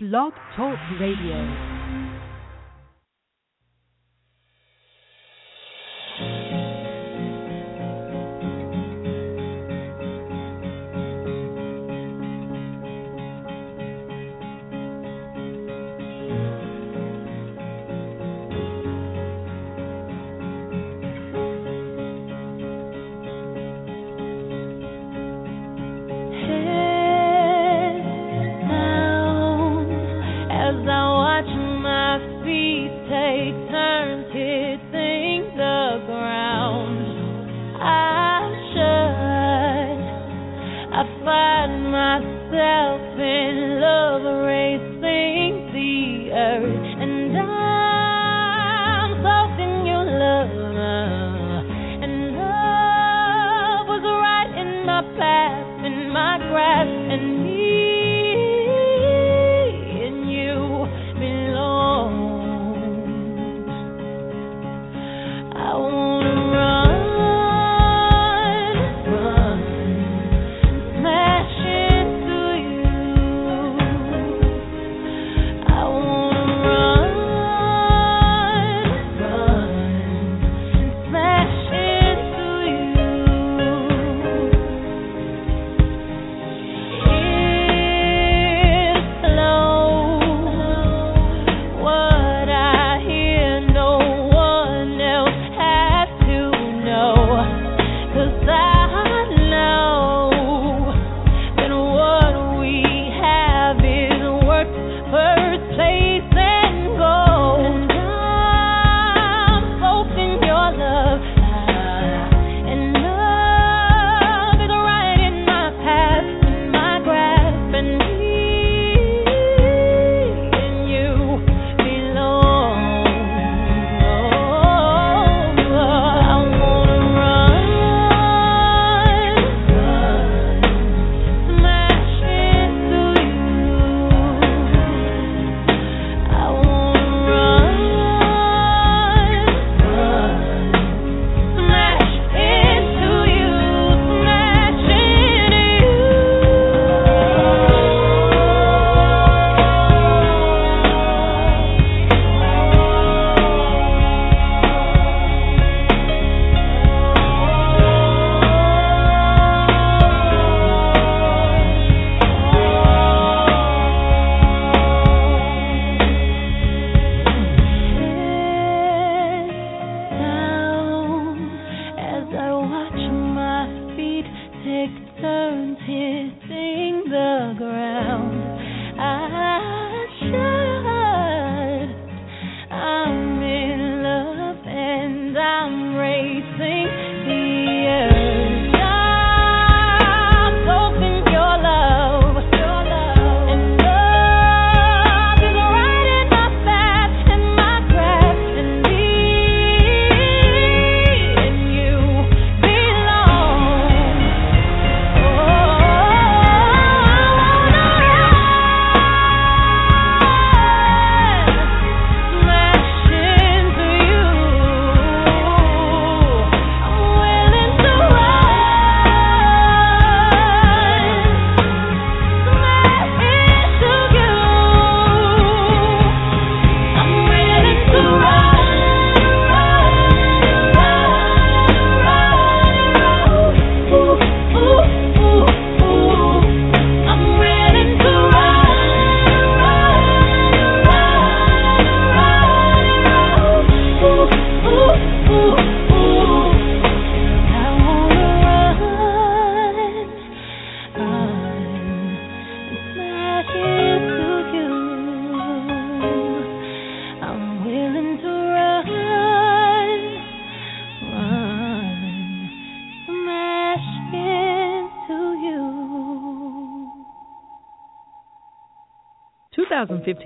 Blog Talk Radio.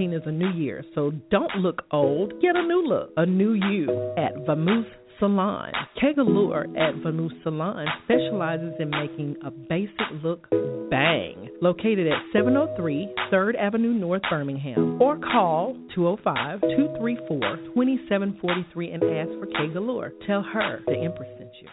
Is a new year, so don't look old. Get a new look, a new you at Vamoose Salon. Kegalure at Vamoose Salon specializes in making a basic look bang. Located at 703 3rd Avenue North, Birmingham. Or call 205 234 2743 and ask for Kegalure. Tell her the Empress sent you.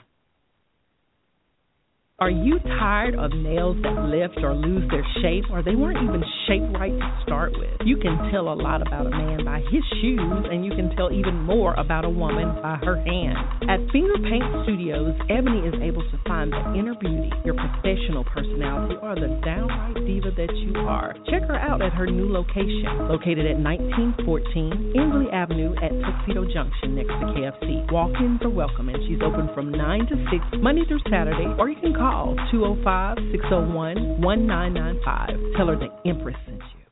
Are you tired of nails that lift or lose their shape, or they weren't even shaped right to start with? You can tell a lot about a man by his shoes, and you can tell even more about a woman by her hands. At Finger Paint Studios, Ebony is able to find the inner beauty, your professional personality, or the downright diva that you are. Check her out at her new location, located at 1914 Ensley Avenue at Tuxedo Junction next to KFC. Walk-ins are welcome, and she's open from 9 to 6 Monday through Saturday, or you can call call 205 601 1995. Tell her the Empress sent you.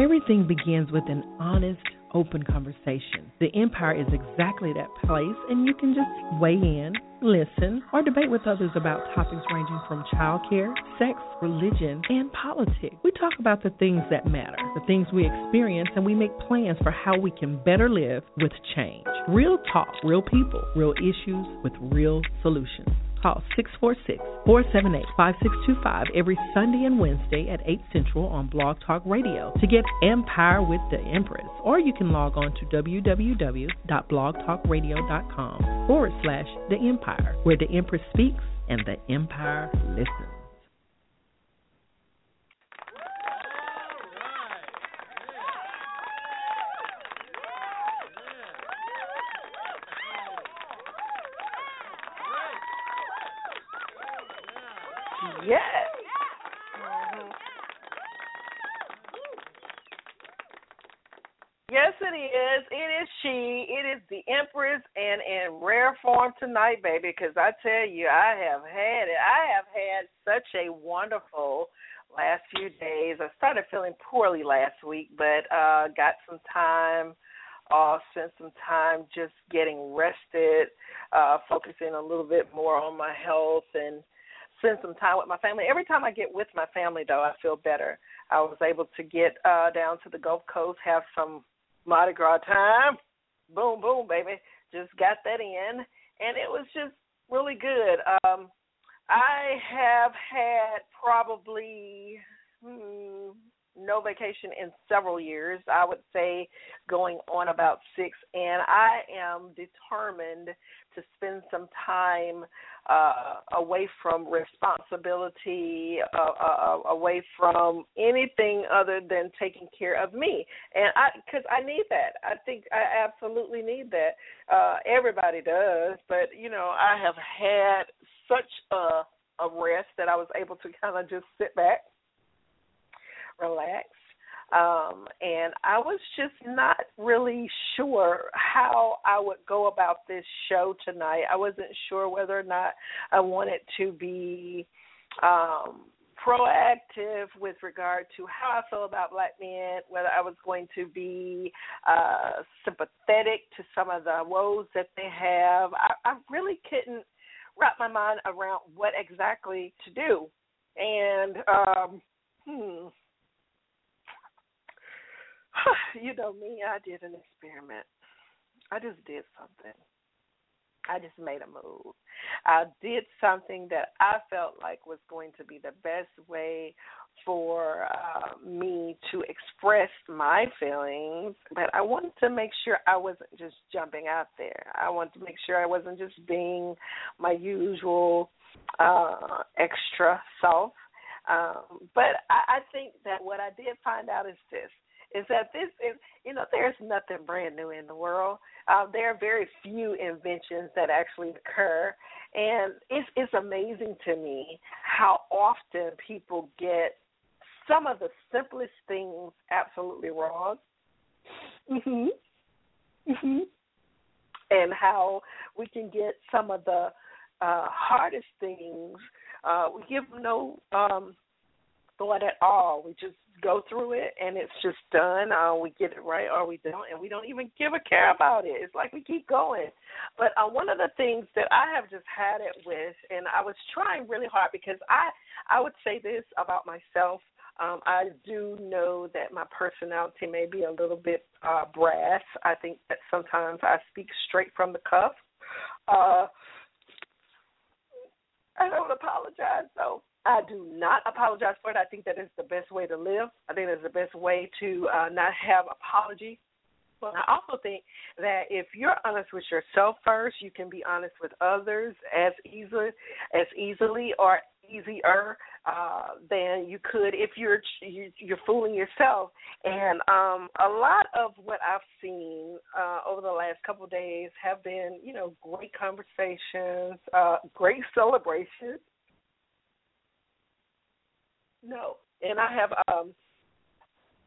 Everything begins with an honest, open conversation. The Empire is exactly that place, and you can just weigh in, listen, or debate with others about topics ranging from childcare, sex, religion, and politics. We talk about the things that matter, the things we experience, and we make plans for how we can better live with change. Real talk, real people, real issues with real solutions. Call 646 478 5625 every Sunday and Wednesday at 8 Central on Blog Talk Radio to get Empire with the Empress. Or you can log on to www.blogtalkradio.com forward slash The Empire, where the Empress speaks and the Empire listens. Yes. Mm-hmm. Yes, it is. It is she. It is the Empress, and in rare form tonight, baby. Because I tell you, I have had it. I have had such a wonderful last few days. I started feeling poorly last week, but uh got some time off, spent some time just getting rested, uh focusing a little bit more on my health and spend some time with my family. Every time I get with my family, though, I feel better. I was able to get uh down to the Gulf Coast, have some Mardi Gras time. Boom, boom, baby. Just got that in, and it was just really good. Um, I have had probably hmm, no vacation in several years. I would say going on about six, and I am determined to spend some time uh, away from responsibility, uh, uh, uh, away from anything other than taking care of me. And I, because I need that. I think I absolutely need that. Uh, everybody does, but you know, I have had such a a rest that I was able to kind of just sit back, relax, um, and I was just not really sure how I would go about this show tonight. I wasn't sure whether or not I wanted to be um, proactive with regard to how I feel about black men, whether I was going to be uh, sympathetic to some of the woes that they have. I, I really couldn't wrap my mind around what exactly to do. And um, hmm, you know me, I did an experiment. I just did something. I just made a move. I did something that I felt like was going to be the best way for uh, me to express my feelings, but I wanted to make sure I wasn't just jumping out there. I wanted to make sure I wasn't just being my usual uh, extra self. Um, but I, I think that what I did find out is this is that this is you know there's nothing brand new in the world. Uh, there are very few inventions that actually occur, and it's it's amazing to me how often people get some of the simplest things absolutely wrong. Mhm. Mhm. And how we can get some of the uh hardest things uh we give no um thought at all. We just go through it and it's just done. Uh, we get it right or we don't, and we don't even give a care about it. It's like we keep going. But uh, one of the things that I have just had it with, and I was trying really hard because I I would say this about myself. Um, I do know that my personality may be a little bit uh, brass. I think that sometimes I speak straight from the cuff. Uh, I don't apologize So I do not apologize for it. I think that is the best way to live. I think that's the best way to uh, not have apology. And I also think that if you're honest with yourself first, you can be honest with others as easily as easily or easier uh, than you could if you're you're fooling yourself. And um, a lot of what I've seen uh, over the last couple of days have been, you know, great conversations, uh, great celebrations. No, and I have um,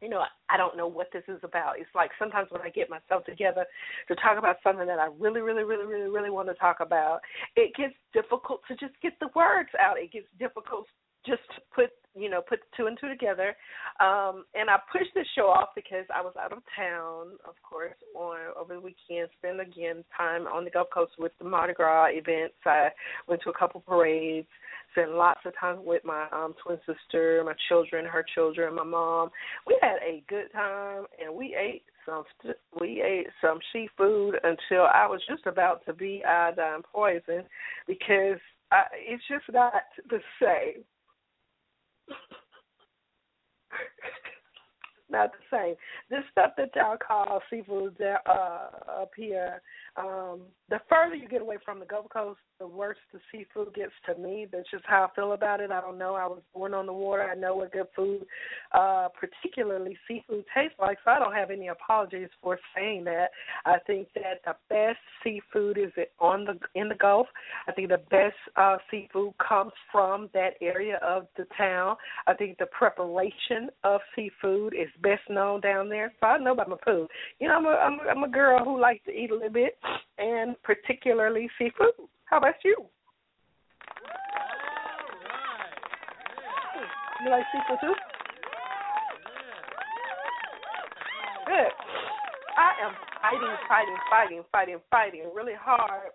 you know, I don't know what this is about. It's like sometimes when I get myself together to talk about something that I really, really, really, really, really want to talk about, it gets difficult to just get the words out. It gets difficult just put you know put two and two together. Um and i pushed the show off because i was out of town of course on over the weekend spent again time on the gulf coast with the mardi gras events. I went to a couple parades spent lots of time with my um twin sister my children her children my mom. We had a good time and we ate some we ate some seafood until i was just about to be iodine poisoned because I, it's just not the same Not the same. This stuff that y'all call seafood uh, up here, um, the further you get away from the Gulf Coast, the worse the seafood gets to me. That's just how I feel about it. I don't know. I was born on the water. I know what good food, uh, particularly seafood, tastes like. So I don't have any apologies for saying that. I think that the best seafood is on the in the Gulf. I think the best uh, seafood comes from that area of the town. I think the preparation of seafood is best known down there. So I know about my food. You know, I'm a I'm a, I'm a girl who likes to eat a little bit, and particularly seafood. How about you? You like seafood too? Good. I am fighting, fighting, fighting, fighting, fighting really hard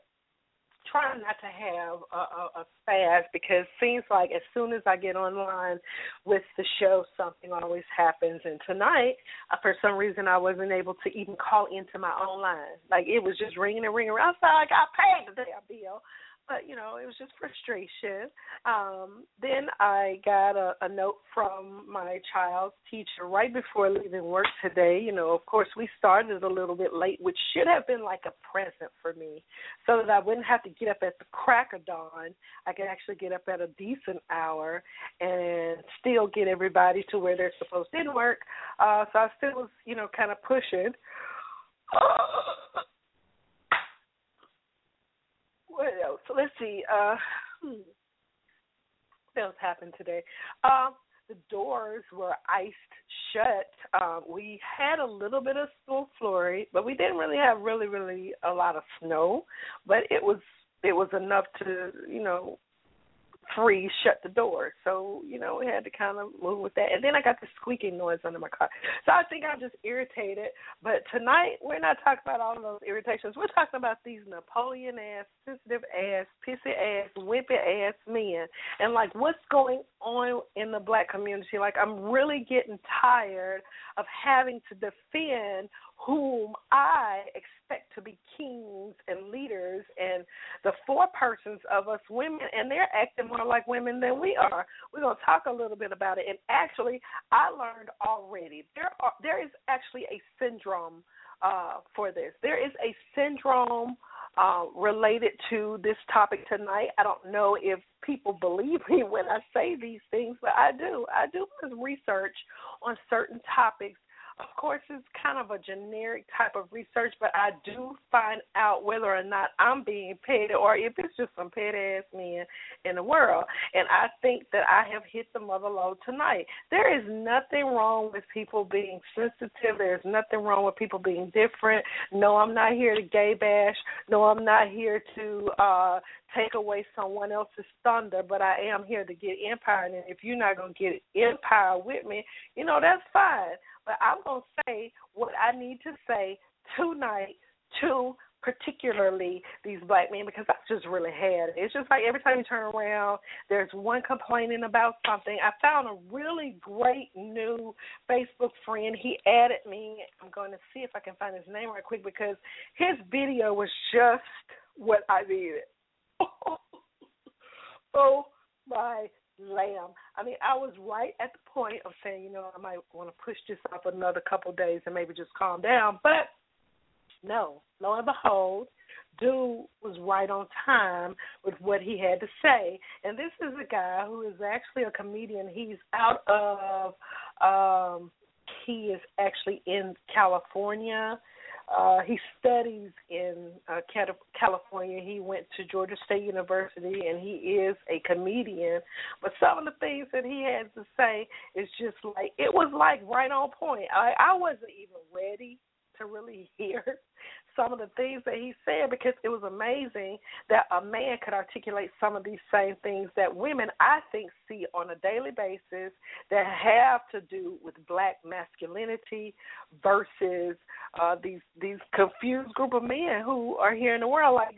trying not to have a, a, a fast because it seems like as soon as I get online with the show, something always happens. And tonight, uh, for some reason, I wasn't able to even call into my own line. Like it was just ringing and ringing around. So I got paid the damn bill but you know it was just frustration. Um then i got a, a note from my child's teacher right before leaving work today. You know of course we started a little bit late which should have been like a present for me so that i wouldn't have to get up at the crack of dawn. I could actually get up at a decent hour and still get everybody to where they're supposed to work. Uh so i still was you know kind of pushing what else? Let's see. Uh, hmm. What else happened today? Um, the doors were iced shut. Um, we had a little bit of snow flurry, but we didn't really have really, really a lot of snow. But it was it was enough to you know free shut the door. So, you know, we had to kind of move with that. And then I got the squeaking noise under my car. So I think I'm just irritated. But tonight, we're not talking about all of those irritations. We're talking about these Napoleon ass, sensitive ass, pissy ass, wimpy ass men. And like what's going on in the black community. Like I'm really getting tired of having to defend whom I expect to be kings and leaders and the four persons of us women, and they're acting more like women than we are. We're going to talk a little bit about it. And actually, I learned already there are there is actually a syndrome uh, for this. There is a syndrome uh, related to this topic tonight. I don't know if people believe me when I say these things, but I do. I do research on certain topics of course, it's kind of a generic type of research, but I do find out whether or not I'm being paid or if it's just some pet ass men in the world. And I think that I have hit the mother load tonight. There is nothing wrong with people being sensitive. There's nothing wrong with people being different. No, I'm not here to gay bash. No, I'm not here to uh take away someone else's thunder, but I am here to get empire. And if you're not going to get empire with me, you know, that's fine. But I'm going to say what I need to say tonight to particularly these black men because that's just really had it. It's just like every time you turn around, there's one complaining about something. I found a really great new Facebook friend. He added me. I'm going to see if I can find his name right quick because his video was just what I needed. oh my lamb. I mean, I was right at the point of saying, you know, I might want to push this up another couple of days and maybe just calm down. But No, lo and behold, dude was right on time with what he had to say. And this is a guy who is actually a comedian. He's out of um he is actually in California. Uh, he studies in uh, California. He went to Georgia State University, and he is a comedian. But some of the things that he had to say is just like it was like right on point. I, I wasn't even ready to really hear some of the things that he said because it was amazing that a man could articulate some of these same things that women I think see on a daily basis that have to do with black masculinity versus uh these these confused group of men who are here in the world like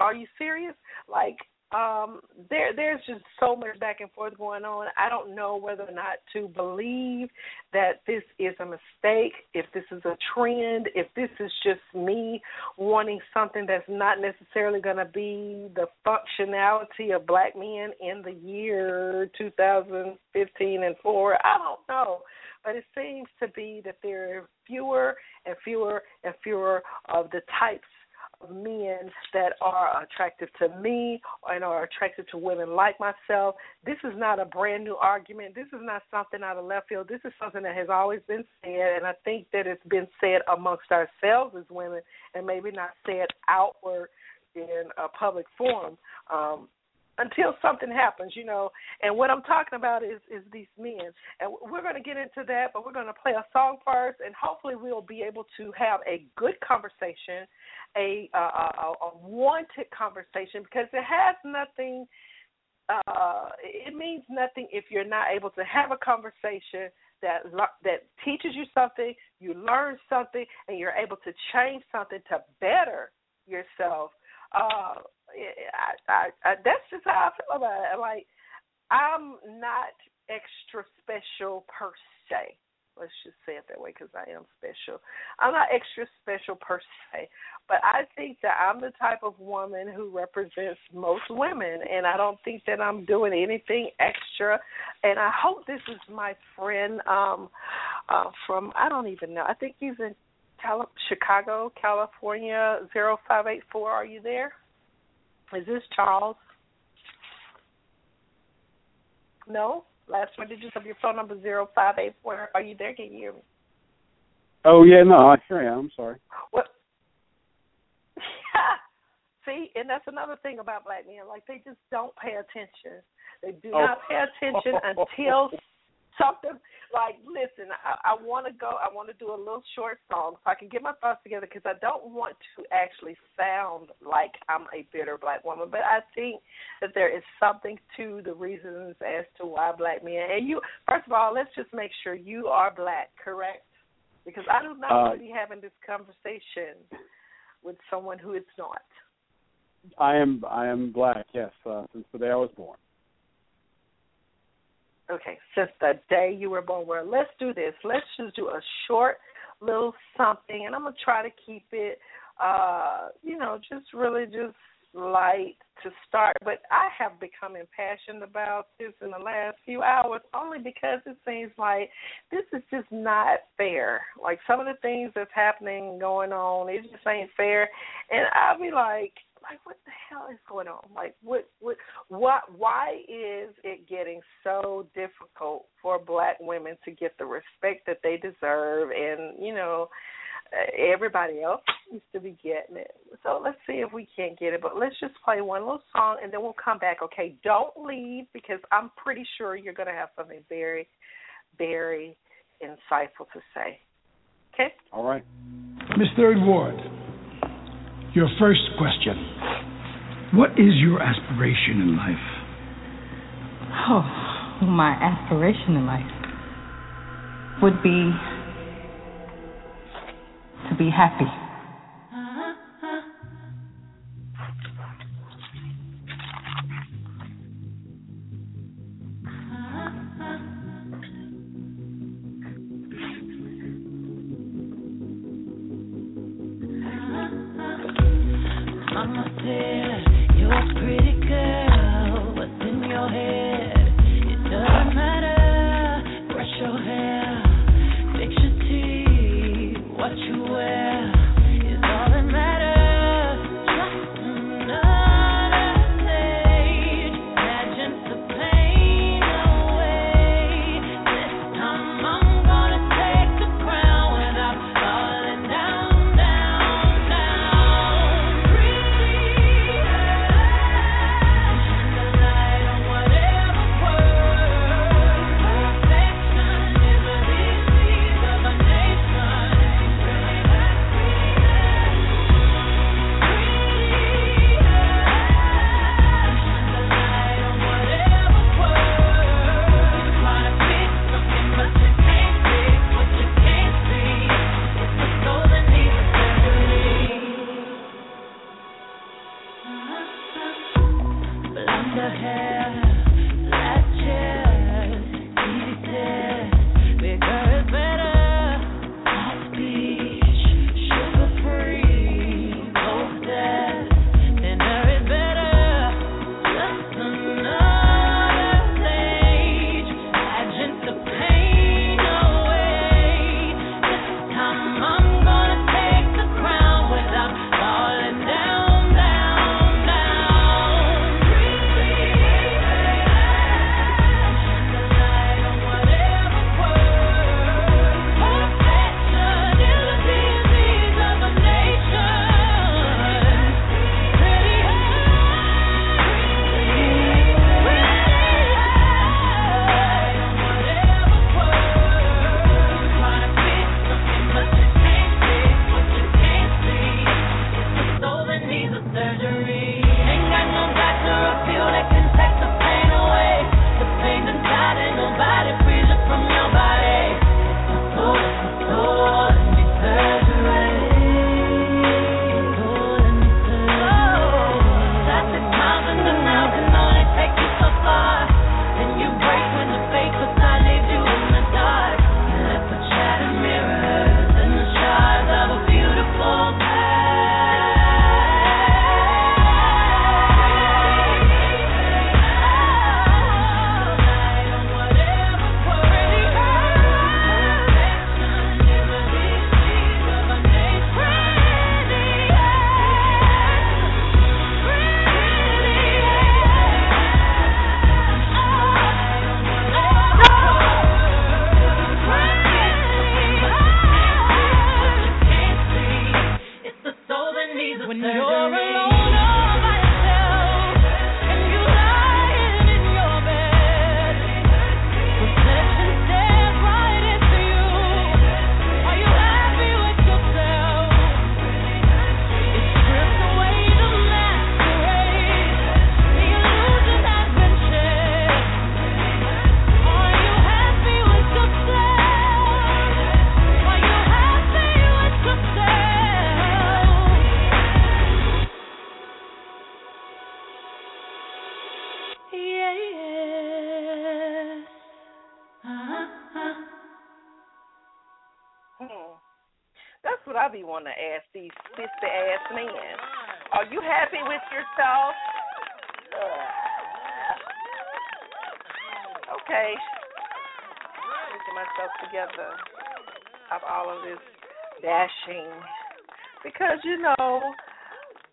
are you serious? Like um there there's just so much back and forth going on. I don't know whether or not to believe that this is a mistake if this is a trend if this is just me wanting something that's not necessarily going to be the functionality of black men in the year 2015 and forward. I don't know. But it seems to be that there are fewer and fewer and fewer of the types of men that are attractive to me and are attracted to women like myself. This is not a brand new argument. This is not something out of left field. This is something that has always been said, and I think that it's been said amongst ourselves as women and maybe not said outward in a public forum. Um, until something happens, you know. And what I'm talking about is is these men, and we're going to get into that, but we're going to play a song first, and hopefully we'll be able to have a good conversation, a a, a, a wanted conversation, because it has nothing. Uh, it means nothing if you're not able to have a conversation that that teaches you something, you learn something, and you're able to change something to better yourself. Uh, I, I, I that's just how I feel about it. Like I'm not extra special per se. Let's just say it that way because I am special. I'm not extra special per se, but I think that I'm the type of woman who represents most women, and I don't think that I'm doing anything extra. And I hope this is my friend um uh from I don't even know. I think he's in Cal- Chicago, California, zero five eight four. Are you there? Is this Charles? No? Last four digits of your phone number zero five eight four. Are you there? Can you hear me? Oh yeah, no, I sure am. I'm sorry. What? See, and that's another thing about black men. Like they just don't pay attention. They do oh. not pay attention until something like listen i, I want to go i want to do a little short song so i can get my thoughts together because i don't want to actually sound like i'm a bitter black woman but i think that there is something to the reasons as to why black men and you first of all let's just make sure you are black correct? Because i do not uh, want to be having this conversation with someone who is not. I am i am black yes uh, since the day i was born Okay, since the day you were born. Well, let's do this. Let's just do a short little something, and I'm gonna try to keep it, uh, you know, just really just light to start. But I have become impassioned about this in the last few hours, only because it seems like this is just not fair. Like some of the things that's happening, going on, it just ain't fair. And I'll be like, like what the hell is going on? Like what what what why is it getting so difficult for black women to get the respect that they deserve and, you know, everybody else used to be getting it. So let's see if we can't get it. But let's just play one little song and then we'll come back. Okay, don't leave because I'm pretty sure you're going to have something very, very insightful to say. Okay. All right. Miss Third Ward. Your first question What is your aspiration in life? Oh, my aspiration in life would be to be happy. Fisty ass men. Are you happy with yourself? Okay. Get myself together of all of this dashing. Because, you know,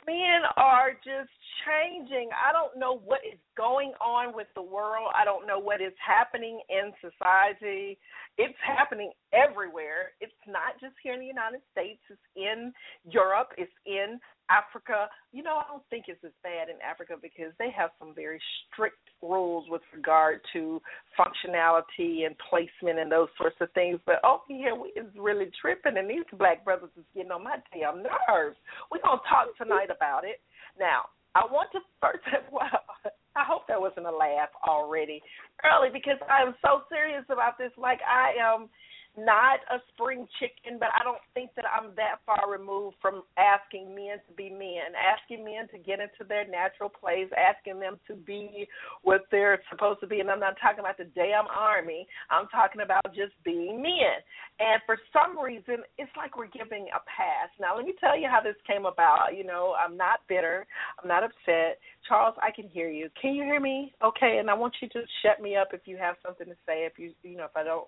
men are just changing. I don't know what is going on with the world. I don't know what is happening in society. It's happening everywhere. It's not just here in the United States, it's in Europe, it's in Africa. You know, I don't think it's as bad in Africa because they have some very strict rules with regard to functionality and placement and those sorts of things. But over here, we is really tripping, and these black brothers is getting on my damn nerves. We're to talk tonight about it. Now, I want to first, well, I hope that wasn't a laugh already early because I am so serious about this. Like, I am not a spring chicken, but I don't think that I'm that far removed from asking men to be men, asking men to get into their natural place, asking them to be what they're supposed to be. And I'm not talking about the damn army, I'm talking about just being men. And for some reason, it's like we're giving a pass. Now, let me tell you how this came about. You know, I'm not bitter, I'm not upset. Charles, I can hear you. Can you hear me? Okay, and I want you to shut me up if you have something to say. If you, you know, if I don't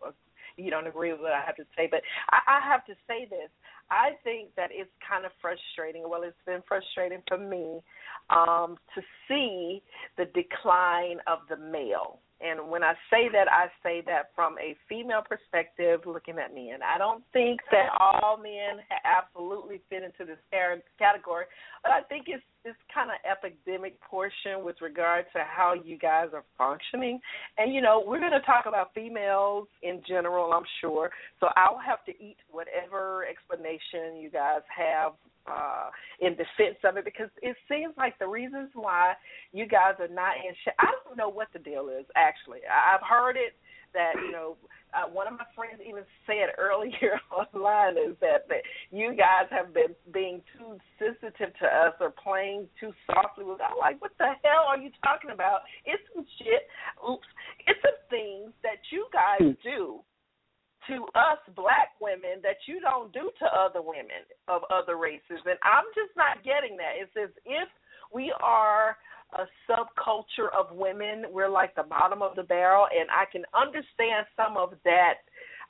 you don't agree with what I have to say, but I, I have to say this. I think that it's kind of frustrating. Well, it's been frustrating for me um, to see the decline of the male. And when I say that, I say that from a female perspective, looking at men. I don't think that all men absolutely fit into this category, but I think it's this kind of epidemic portion with regard to how you guys are functioning. And you know, we're going to talk about females in general, I'm sure. So I'll have to eat whatever explanation you guys have uh, in defense of it because it seems like the reasons why you guys are not in. Sh- I don't know what the deal is. Actually, I've heard it that you know. Uh, one of my friends even said earlier online is that, that you guys have been being too sensitive to us or playing too softly with. I'm like, what the hell are you talking about? It's some shit. Oops, it's some things that you guys hmm. do to us black women that you don't do to other women of other races. And I'm just not getting that. It's as if we are a subculture of women. We're like the bottom of the barrel, and I can understand some of that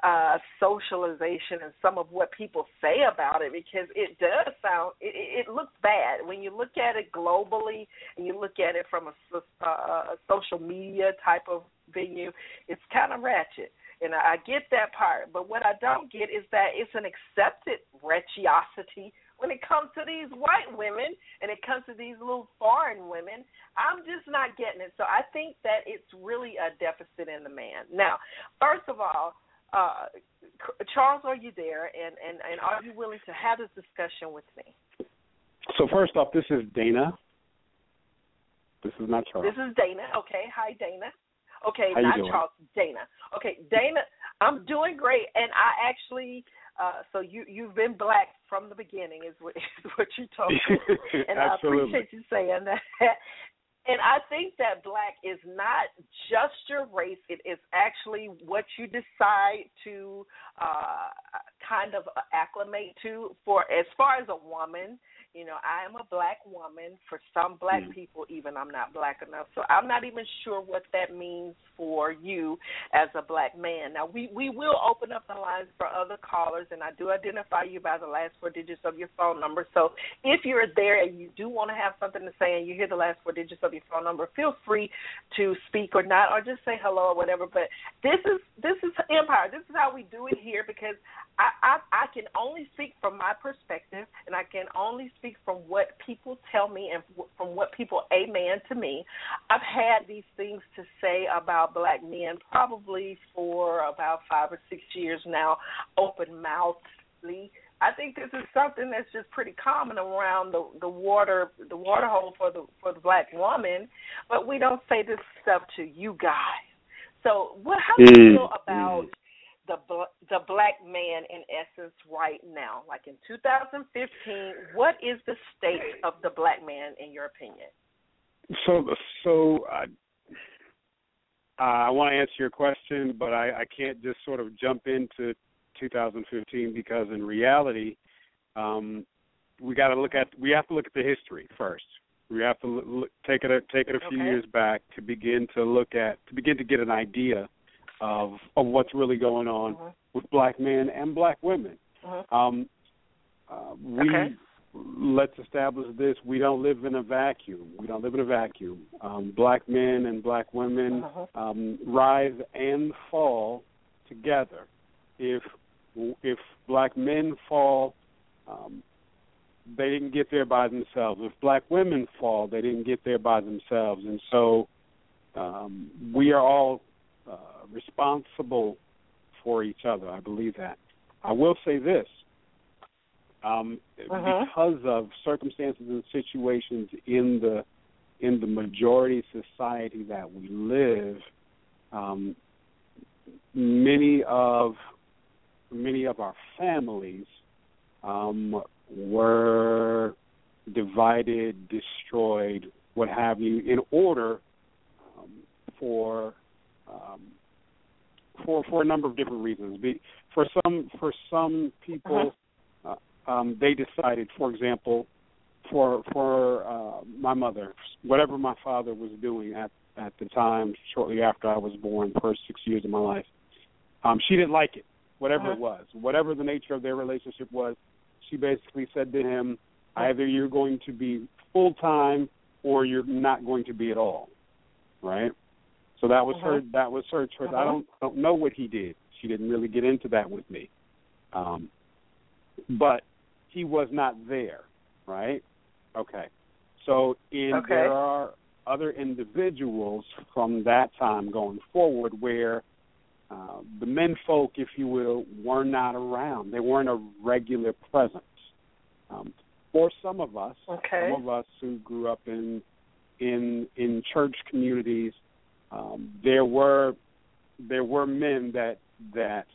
uh socialization and some of what people say about it because it does sound it, it looks bad when you look at it globally and you look at it from a, uh, a social media type of venue it's kind of ratchet and I get that part. But what I don't get is that it's an accepted wretchiosity when it comes to these white women and it comes to these little foreign women. I'm just not getting it. So I think that it's really a deficit in the man. Now, first of all, uh, Charles, are you there? And, and, and are you willing to have this discussion with me? So first off, this is Dana. This is not Charles. This is Dana. Okay. Hi, Dana. Okay, How not Charles, Dana. Okay, Dana, I'm doing great, and I actually. Uh, so you you've been black from the beginning is what is what you told me, and I appreciate you saying that. And I think that black is not just your race; it is actually what you decide to uh, kind of acclimate to. For as far as a woman, you know, I am a black woman. For some black mm. people, even I'm not black enough. So I'm not even sure what that means for you as a black man. Now we we will open up the lines for other callers, and I do identify you by the last four digits of your phone number. So if you're there and you do want to have something to say, and you hear the last four digits of your phone number, feel free to speak or not, or just say hello or whatever. But this is this is Empire. This is how we do it here because I I, I can only speak from my perspective, and I can only speak from what people tell me and from what people amen to me. I've had these things to say about black men probably for about five or six years now, open mouthedly. I think this is something that's just pretty common around the the water the water hole for the for the black woman, but we don't say this stuff to you guys. So, what how do you mm, feel about mm. The the black man in essence right now? Like in 2015, what is the state of the black man in your opinion? So so uh, I want to answer your question, but I, I can't just sort of jump into 2015 because in reality, um, we got to look at we have to look at the history first. We have to look, take it a, take it a few Okay. years back to begin to look at to begin to get an idea of of what's really going on Mhm. with black men and black women. Mhm. Um, uh, we Okay. let's establish this: we don't live in a vacuum. We don't live in a vacuum. Um, black men and black women Mhm. um, rise and fall together. If if black men fall, um, they didn't get there by themselves. If black women fall, they didn't get there by themselves. And so um, we are all uh, responsible for each other. I believe that. I will say this. Um, Mhm. Because of circumstances and situations in the in the majority society that we live, um, many of many of our families um, were divided, destroyed, what have you, in order um, for um, for for a number of different reasons. Be, for some for some people, uh, um, they decided, for example, for for uh, my mother, whatever my father was doing at at the time, shortly after I was born, first six years of my life, um, she didn't like it, whatever it Uh-huh. was, whatever the nature of their relationship was. She basically said to him, either you're going to be full time or you're not going to be at all, right? So that was her. Uh-huh. That was her choice. I Uh-huh. don't don't know what he did. She didn't really get into that with me, um, but he was not there, right? Okay. So in Okay. there are other individuals from that time going forward where uh, the men folk, if you will, were not around. They weren't a regular presence. Um, for some of us, Okay. some of us who grew up in in in church communities, um, there were there were men that that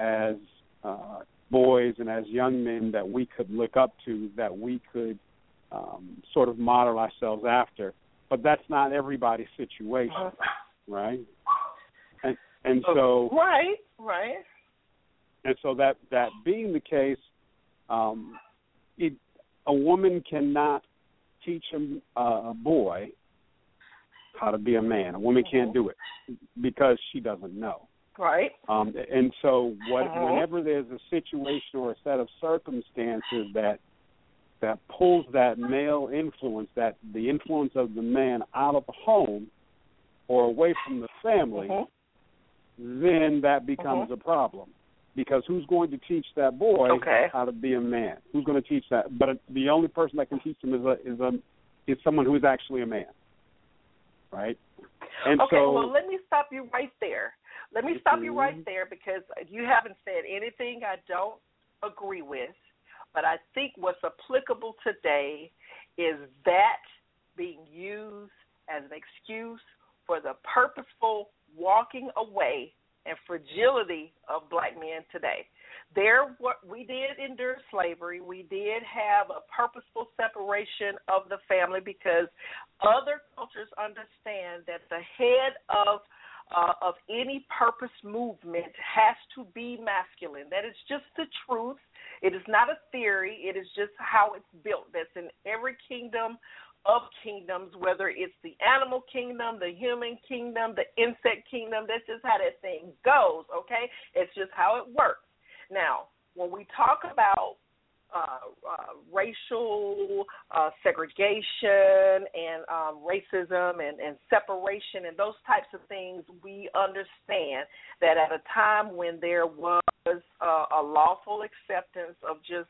as uh, boys and as young men that we could look up to, that we could um, sort of model ourselves after. But that's not everybody's situation, right? And and so right, right. and so that that being the case, um, it, a woman cannot teach a, a boy how to be a man. A woman can't do it because she doesn't know. Right. Um, and so, what, Uh-huh. whenever there's a situation or a set of circumstances that that pulls that male influence, that the influence of the man out of the home or away from the family, Mhm. then that becomes a problem. Because who's going to teach that boy Okay. how to be a man? Who's going to teach that? But the only person that can teach him is a is a is someone who is actually a man, right? And okay, so, well, let me stop you right there. Let me stop you right there because you haven't said anything I don't agree with. But I think what's applicable today is that being used as an excuse for the purposeful walking away and fragility of black men today. There, what we did endure slavery. We did have a purposeful separation of the family because other cultures understand that the head of uh, of any purpose movement has to be masculine. That is just the truth. It is not a theory. It is just how it's built. That's in every kingdom of kingdoms, whether it's the animal kingdom, the human kingdom, the insect kingdom. That's just how that thing goes, okay? It's just how it works. Now, when we talk about uh, uh, racial uh, segregation and um, racism and, and separation and those types of things, we understand that at a time when there was uh, a lawful acceptance of just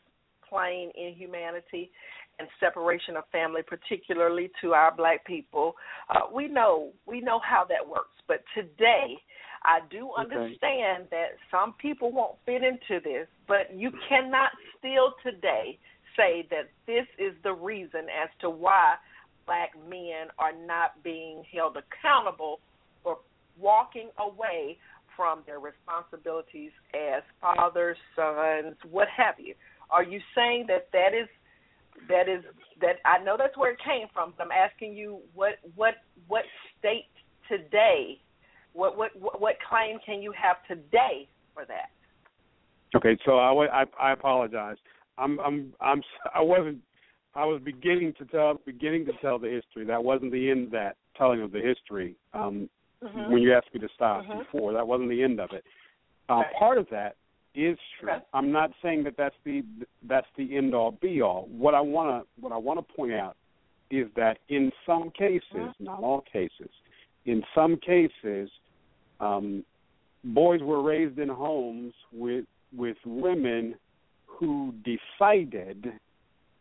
plain inhumanity and separation of family, particularly to our black people, uh, we know we know how that works. But today, I do Okay. understand that some people won't fit into this, but you cannot still today say that this is the reason as to why black men are not being held accountable for walking away from their responsibilities as fathers, sons, what have you. Are you saying that that is that is that I know that's where it came from, but I'm asking you what what what state today what what what claim can you have today for that? Okay, so I, I, I apologize. I'm I'm I'm I wasn't I was beginning to tell beginning to tell the history. That wasn't the end of that telling of the history. Um, Mhm. When you asked me to stop Mhm. before, that wasn't the end of it. Uh. Part of that is true. I'm not saying that that's the that's the end all be all. What I want to what I want to point out is that in some cases, Mhm. not all cases, in some cases, um, boys were raised in homes with with women who decided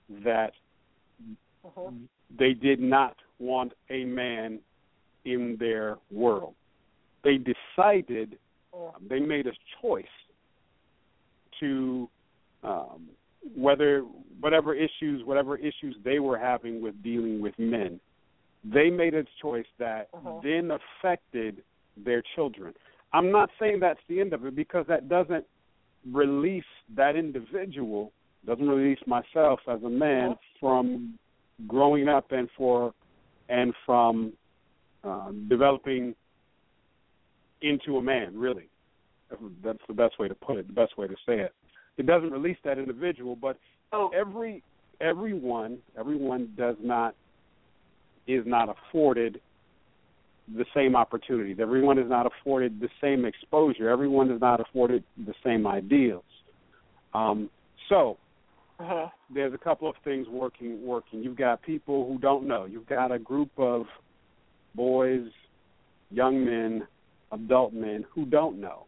that Mhm. they did not want a man in their world. They decided, Mhm. they made a choice to um, whether whatever issues, whatever issues they were having with dealing with men, they made a choice that Mhm. then affected their children. I'm not saying that's the end of it because that doesn't release that individual, doesn't release myself as a man from growing up and for and from um, developing into a man. Really, that's the best way to put it. The best way to say it. It doesn't release that individual, but Oh, every everyone everyone does not is not afforded the same opportunities. Everyone is not afforded the same exposure. Everyone is not afforded the same ideals. Um, so mhm. there's a couple of things working working. You've got people who don't know. You've got a group of boys, young men, adult men who don't know.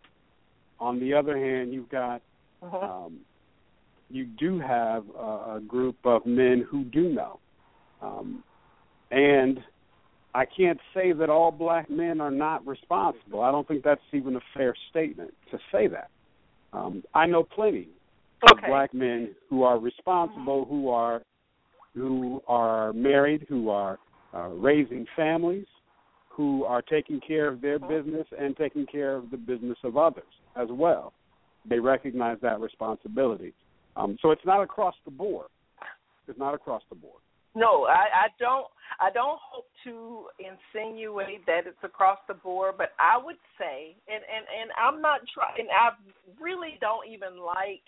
On the other hand, you've got Mhm. um, you do have a, a group of men who do know. Um, and I can't say that all black men are not responsible. I don't think that's even a fair statement to say that. Um, I know plenty of black men who are responsible, who are who are married, who are uh, raising families, who are taking care of their business and taking care of the business of others as well. They recognize that responsibility. Um, so it's not across the board. It's not across the board. No, I, I don't. I don't hope to insinuate that it's across the board, but I would say, and and and I'm not trying. I really don't even like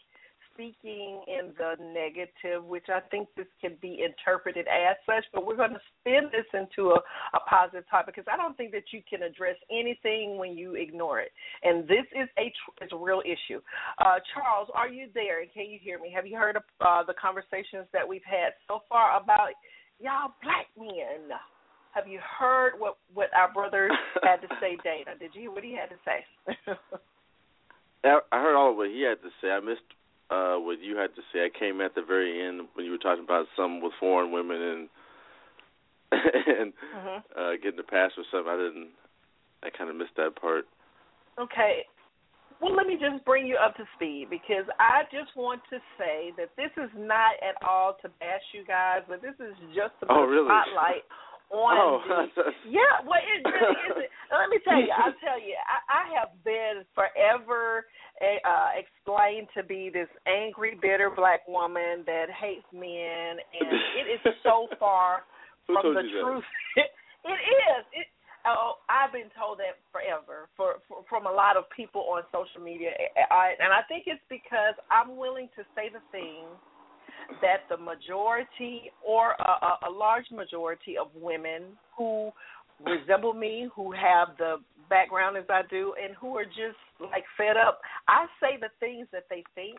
speaking in the negative, which I think this can be interpreted as such. But we're going to spin this into a, a positive topic because I don't think that you can address anything when you ignore it. And this is a tr- is a real issue. Uh, Charles, are you there? And can you hear me? Have you heard of uh, the conversations that we've had so far about y'all black men? Have you heard what what our brothers had to say, Dana? Did you hear what he had to say? I I heard all of what he had to say. I missed uh what you had to say. I came at the very end when you were talking about some with foreign women and and Mhm. uh getting the pass or something. I didn't. I kind of missed that part. Okay. Well, let me just bring you up to speed because I just want to say that this is not at all to bash you guys, but this is just to put Oh, really? spotlight on Oh, the Yeah, well, it really isn't. Let me tell you, I'll tell you, I, I have been forever Eh, uh, explained to be this angry, bitter black woman that hates men, and it is so far from the truth. it is. It, oh, I've been told that forever for, for from a lot of people on social media, eh, eh, I, and I think it's because I'm willing to say the things that the majority or a, a, a large majority of women who resemble me, who have the background as I do, and who are just like fed up. I say the things that they think,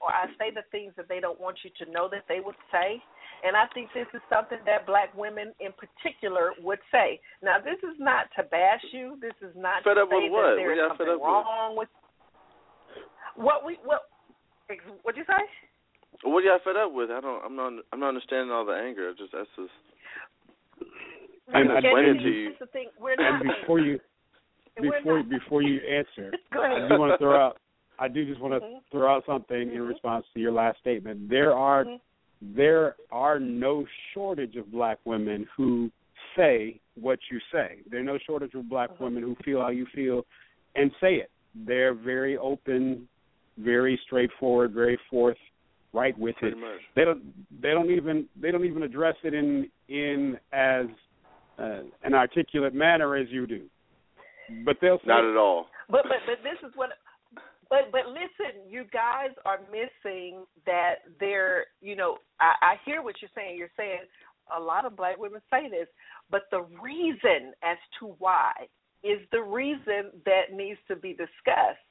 or I say the things that they don't want you to know that they would say. And I think this is something that black women in particular would say. Now, this is not to bash you. This is not Fed to up say with what? that there What is y'all fed up wrong with what we what. What'd you say? What are y'all fed up with? I don't. I'm not. I'm not understanding all the anger. It's just that's just. I'm explain it to is you. the thing. We're And before you we're before not. before you answer, I do want to throw out. I do just want to Mhm. throw out something in Mhm. response to your last statement. There are Mhm. there are no shortage of black women who say what you say. There are no shortage of black Mhm. women who feel how you feel and say it. They're very open, very straightforward, very forthright with Pretty it. much. They don't they don't even they don't even address it in in as uh, an articulate manner as you do. But they'll say Not at all. But but but this is what. but but listen, you guys are missing that there. You know, I, I hear what you're saying. You're saying a lot of black women say this, but the reason as to why is the reason that needs to be discussed.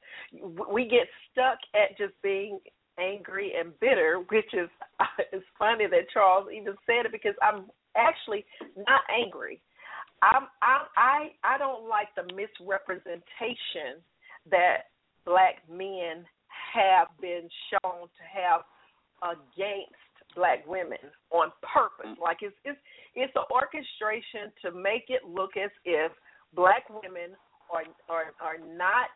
We get stuck at just being angry and bitter, which is it's funny that Charles even said it because I'm actually not angry. I'm, I'm I I don't like the misrepresentation that black men have been shown to have against black women on purpose. Mm. Like it's it's it's an orchestration to make it look as if black women are are are not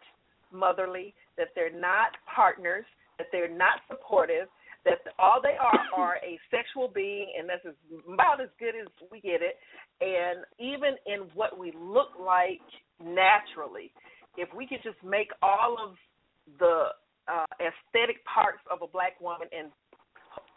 motherly, that they're not partners, that they're not supportive, that all they are are a sexual being, and that's about as good as we get it. And even in what we look like naturally, if we could just make all of the uh, aesthetic parts of a black woman and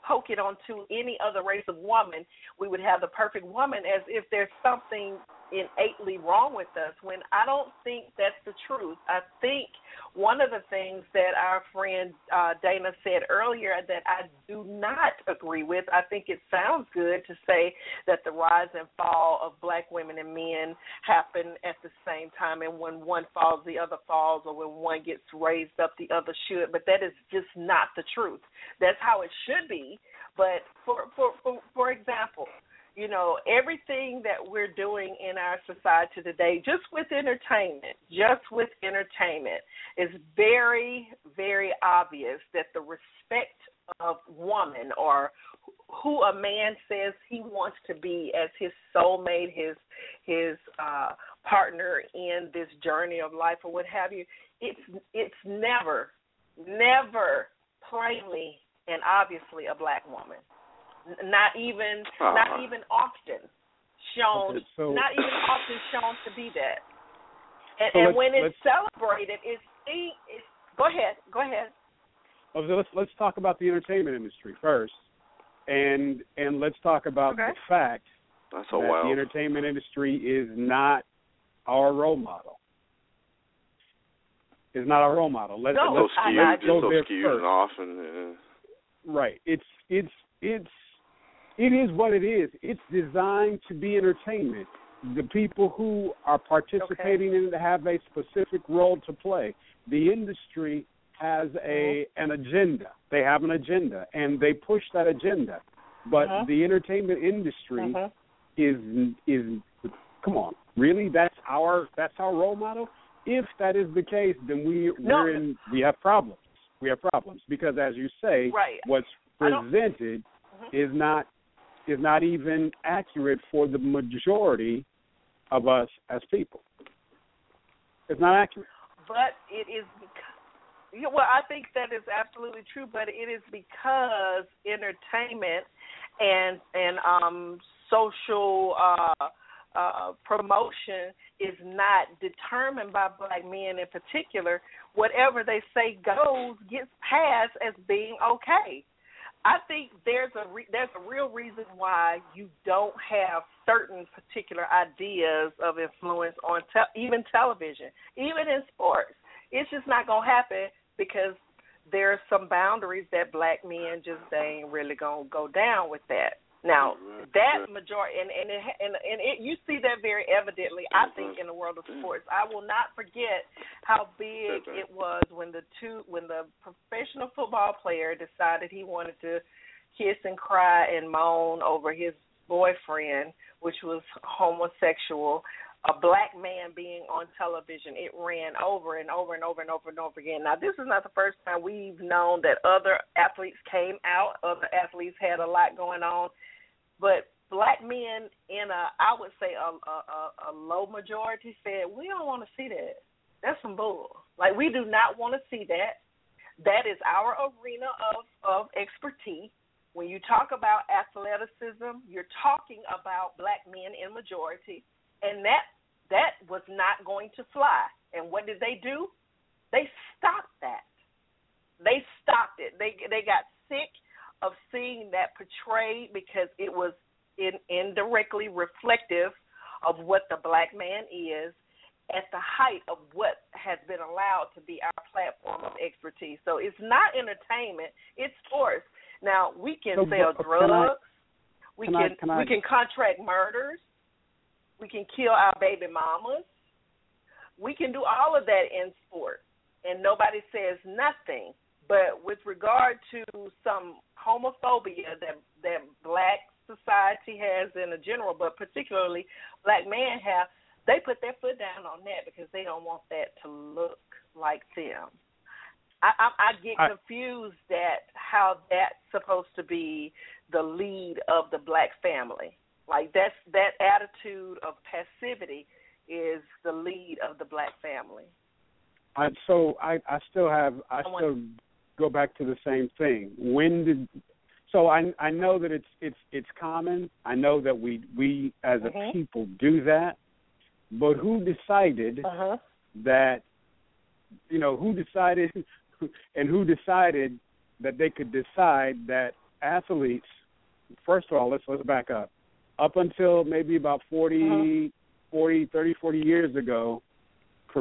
poke it onto any other race of woman, we would have the perfect woman as if there's something innately wrong with us when I don't think that's the truth. I think one of the things that our friend uh, Dana said earlier that I do not agree with, I think it sounds good to say that the rise and fall of black women and men happen at the same time, and when one falls, the other falls, or when one gets raised up, the other should. But that is just not the truth. That's how it should be. But for for for, for example, you know, everything that we're doing in our society today, just with entertainment, just with entertainment, is very, very obvious that the respect of woman or who a man says he wants to be as his soulmate, his his uh partner in this journey of life or what have you, it's it's never, never plainly and obviously a black woman not even uh-huh. not even often shown okay, so, not even often shown to be that. And, so and when it's celebrated, it's, it's go ahead, go ahead. Oh, so let's let's talk about the entertainment industry first, and and let's talk about okay. the fact That's so that wild. the entertainment industry is not our role model. Is not our role model. Let, no, let's, so skewed, I, I go so there skewed first. and off, and uh, right. It's it's it's it is what it is. It's designed to be entertainment. The people who are participating okay. in it have a specific role to play. The industry has a mm-hmm. an agenda. They have an agenda and they push that agenda. But mm-hmm. the entertainment industry mm-hmm. is is come on, really? That's our that's our role model. If that is the case, then we no. we're in we have problems. We have problems because, as you say, right. what's presented mm-hmm. is not is not even accurate for the majority of us as people. It's not accurate. But it is because, well, I think that is absolutely true. But it is because entertainment and and um, social uh, uh, promotion is not determined by black men in particular. Whatever they say goes gets passed as being okay. I think there's a re- there's a real reason why you don't have certain particular ideas of influence on te- even television, even in sports. It's just not gonna happen because there's some boundaries that black men just ain't really gonna go down with that. Now that majority and and it, and and it, you see that very evidently, I mm-hmm. think, in the world of mm. sports. I will not forget how big it was when the two when the professional football player decided he wanted to kiss and cry and moan over his boyfriend, which was homosexual. A black man being on television, it ran over and over and over and over and over again. Now, this is not the first time we've known that other athletes came out. Other athletes had a lot going on but black men in a I would say a a, a low majority said we don't want to see that. That's some bull. Like we do not want to see that. That is our arena of of expertise. When you talk about athleticism, you're talking about black men in majority, and that that was not going to fly. And what did they do? They stopped that. They stopped it. They they got sick of seeing that portrayed because it was in, indirectly reflective of what the black man is at the height of what has been allowed to be our platform of expertise. So it's not entertainment; it's sports. Now we can So, sell drugs. Uh, can I- we can can, I- can I- we can contract murders. We can kill our baby mamas. We can do all of that in sport, and nobody says nothing. But with regard to some homophobia that that black society has in a general, but particularly black men have, they put their foot down on that because they don't want that to look like them. I, I, I get I- confused at how that's supposed to be the lead of the black family. Like that's that attitude of passivity is the lead of the black family. I, so I, I still have I I want- still go back to the same thing. When did so I I know that it's it's it's common. I know that we we as a Mhm. people do that. But who decided Uh-huh. that you know who decided and who decided that they could decide that athletes first of all let's let's back up up until maybe about 40 40 30 40 years ago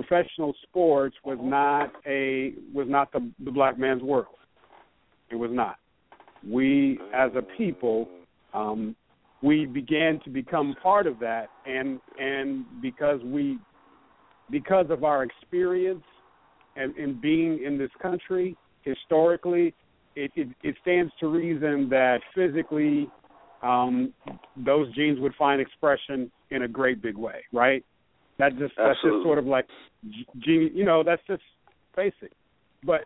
professional sports was not a was not the, the black man's world. It was not. We as a people um we began to become part of that and and because we because of our experience and, and being in this country historically it, it it stands to reason that physically um those genes would find expression in a great big way right that just that's just sort of like g- you know that's just basic but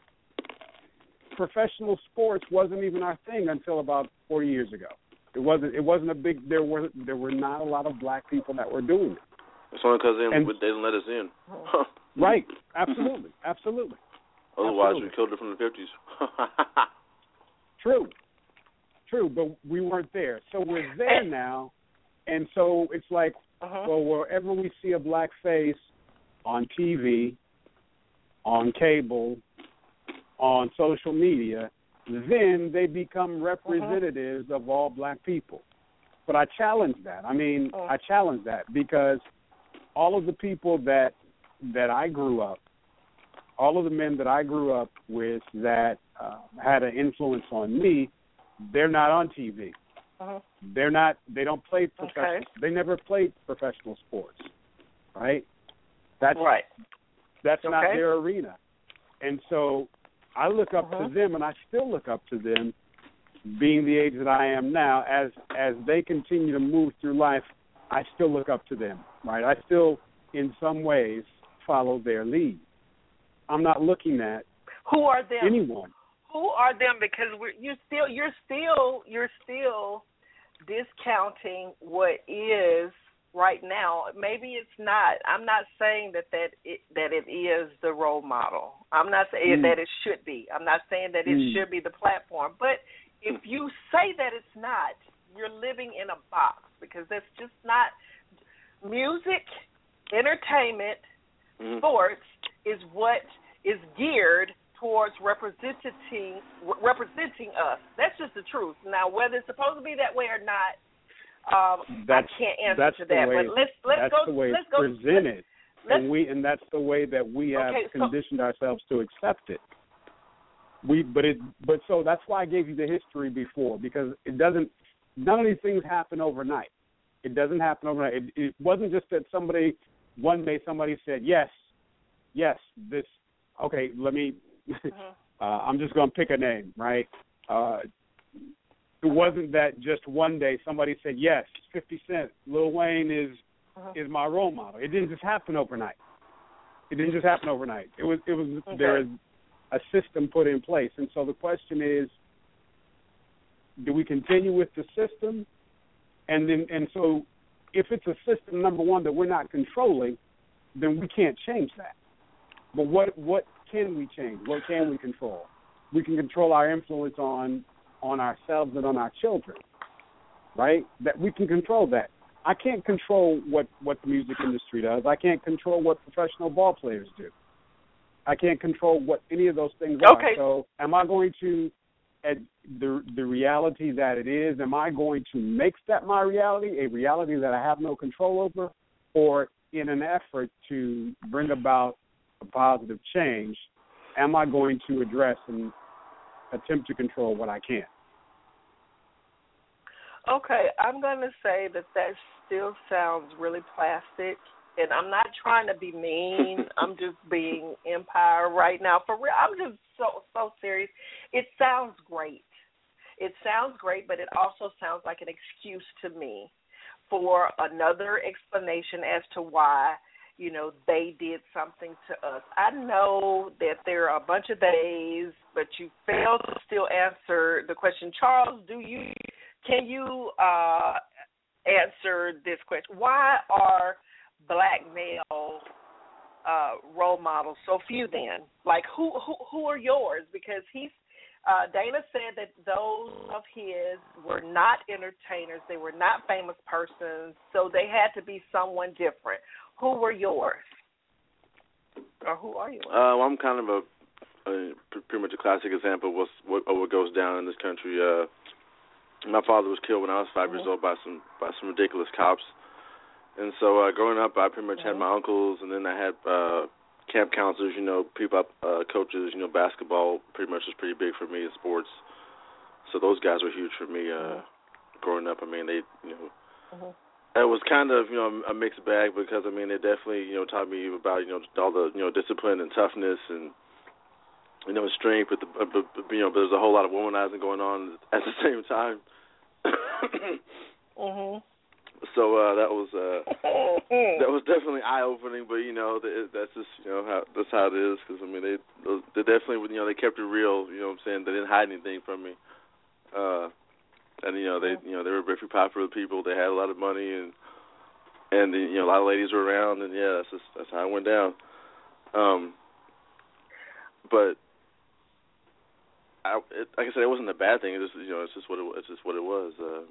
professional sports wasn't even our thing until about 40 years ago it wasn't it wasn't a big there were there were not a lot of black people that were doing it It's only because they, And- they didn't let us in. right absolutely absolutely Otherwise, Absolutely. we killed it from the fifties. True. True, but we weren't there. So we're there now, and so it's like, Uh-huh. well, wherever we see a black face on TV, on cable, on social media, then they become representatives of all black people. But I challenge that. I mean, Oh. I challenge that because all of the people that that I grew up, all of the men that I grew up with that uh, had an influence on me, they're not on TV. Uh-huh. They're not. They don't play professional. Okay. They never played professional sports, right? That's Right. that's not their arena. And so I look up Uh-huh. to them and I still look up to them being the age that I am now as as they continue to move through life I still look up to them, right? I still in some ways follow their lead. I'm not looking at Who are them? anyone. Who are them? Because we're you still you're still you're still discounting what is right now. Maybe it's not. I'm not saying that that it, that it is the role model. I'm not saying Mm. that it should be. I'm not saying that it Mm. should be the platform. But if you say that it's not, you're living in a box because that's just not music, entertainment, Mhm. sports is what is geared towards representing representing us. That's just the truth. Now, whether it's supposed to be that way or not, um, That's I can't answer that's to the that. way but let's let's that's go. the way let's it's go. presented. Let's, and we and that's the way that we have Okay, so- conditioned ourselves to accept it. We but it but so that's why I gave you the history before because it doesn't none of these things happen overnight. It doesn't happen overnight. It, it wasn't just that somebody one day somebody said yes, yes this okay let me Mhm. uh, I'm just going to pick a name right. Uh, it wasn't that just one day somebody said yes, Fifty Cent, Lil Wayne is Uh-huh. is my role model. It didn't just happen overnight. It didn't just happen overnight. It was it was Okay. there is a system put in place, and so the question is, do we continue with the system? And then and so if it's a system number one that we're not controlling, then we can't change that. But what what can we change? What can we control? We can control our influence on on ourselves and on our children, right? That we can control that. I can't control what what the music industry does. I can't control what professional ball players do. I can't control what any of those things are. So, am I going to at the the reality that it is? Am I going to make that my reality, a reality that I have no control over, or in an effort to bring about a positive change, am I going to address and attempt to control what I can? Okay, I'm going to say that that still sounds really plastic, and I'm not trying to be mean. I'm just being empire right now. For real, I'm just so so serious. It sounds great. It sounds great, but it also sounds like an excuse to me for another explanation as to why you know they did something to us. I know that there are a bunch of days, but you failed to still answer the question. Charles, do you can you uh, answer this question? Why are black male uh, role models so few? Then, like who who who are yours? Because he's uh, Dana said that those of his were not entertainers, they were not famous persons, so they had to be someone different. Who were yours, or who are you? Uh, well, I'm kind of a, a pretty much a classic example of what, what goes down in this country. Uh, my father was killed when I was 5 mm-hmm. years old by some by some ridiculous cops. And so uh growing up I pretty much mm-hmm. had my uncles and then I had uh camp counselors, you know, people uh coaches, you know, basketball pretty much was pretty big for me in sports. So those guys were huge for me uh mm-hmm. growing up. I mean, they, you know, mm-hmm. it was kind of, you know, a mixed bag because I mean, they definitely, you know, taught me about, you know, all the, you know, discipline and toughness and you know, strength, but, the, but, but you know, but there's a whole lot of womanizing going on at the same time. mhm. So uh that was uh that was definitely eye opening, but you know that, that's just you know how that's how it is because I mean they they definitely you know they kept it real. You know what I'm saying they didn't hide anything from me. Uh, and you know they you know they were very popular people. They had a lot of money and and you know a lot of ladies were around and yeah that's just that's how it went down. Um, but I, it, like I said, it wasn't a bad thing. It just you know, it's just what it, it's just what it was. Uh,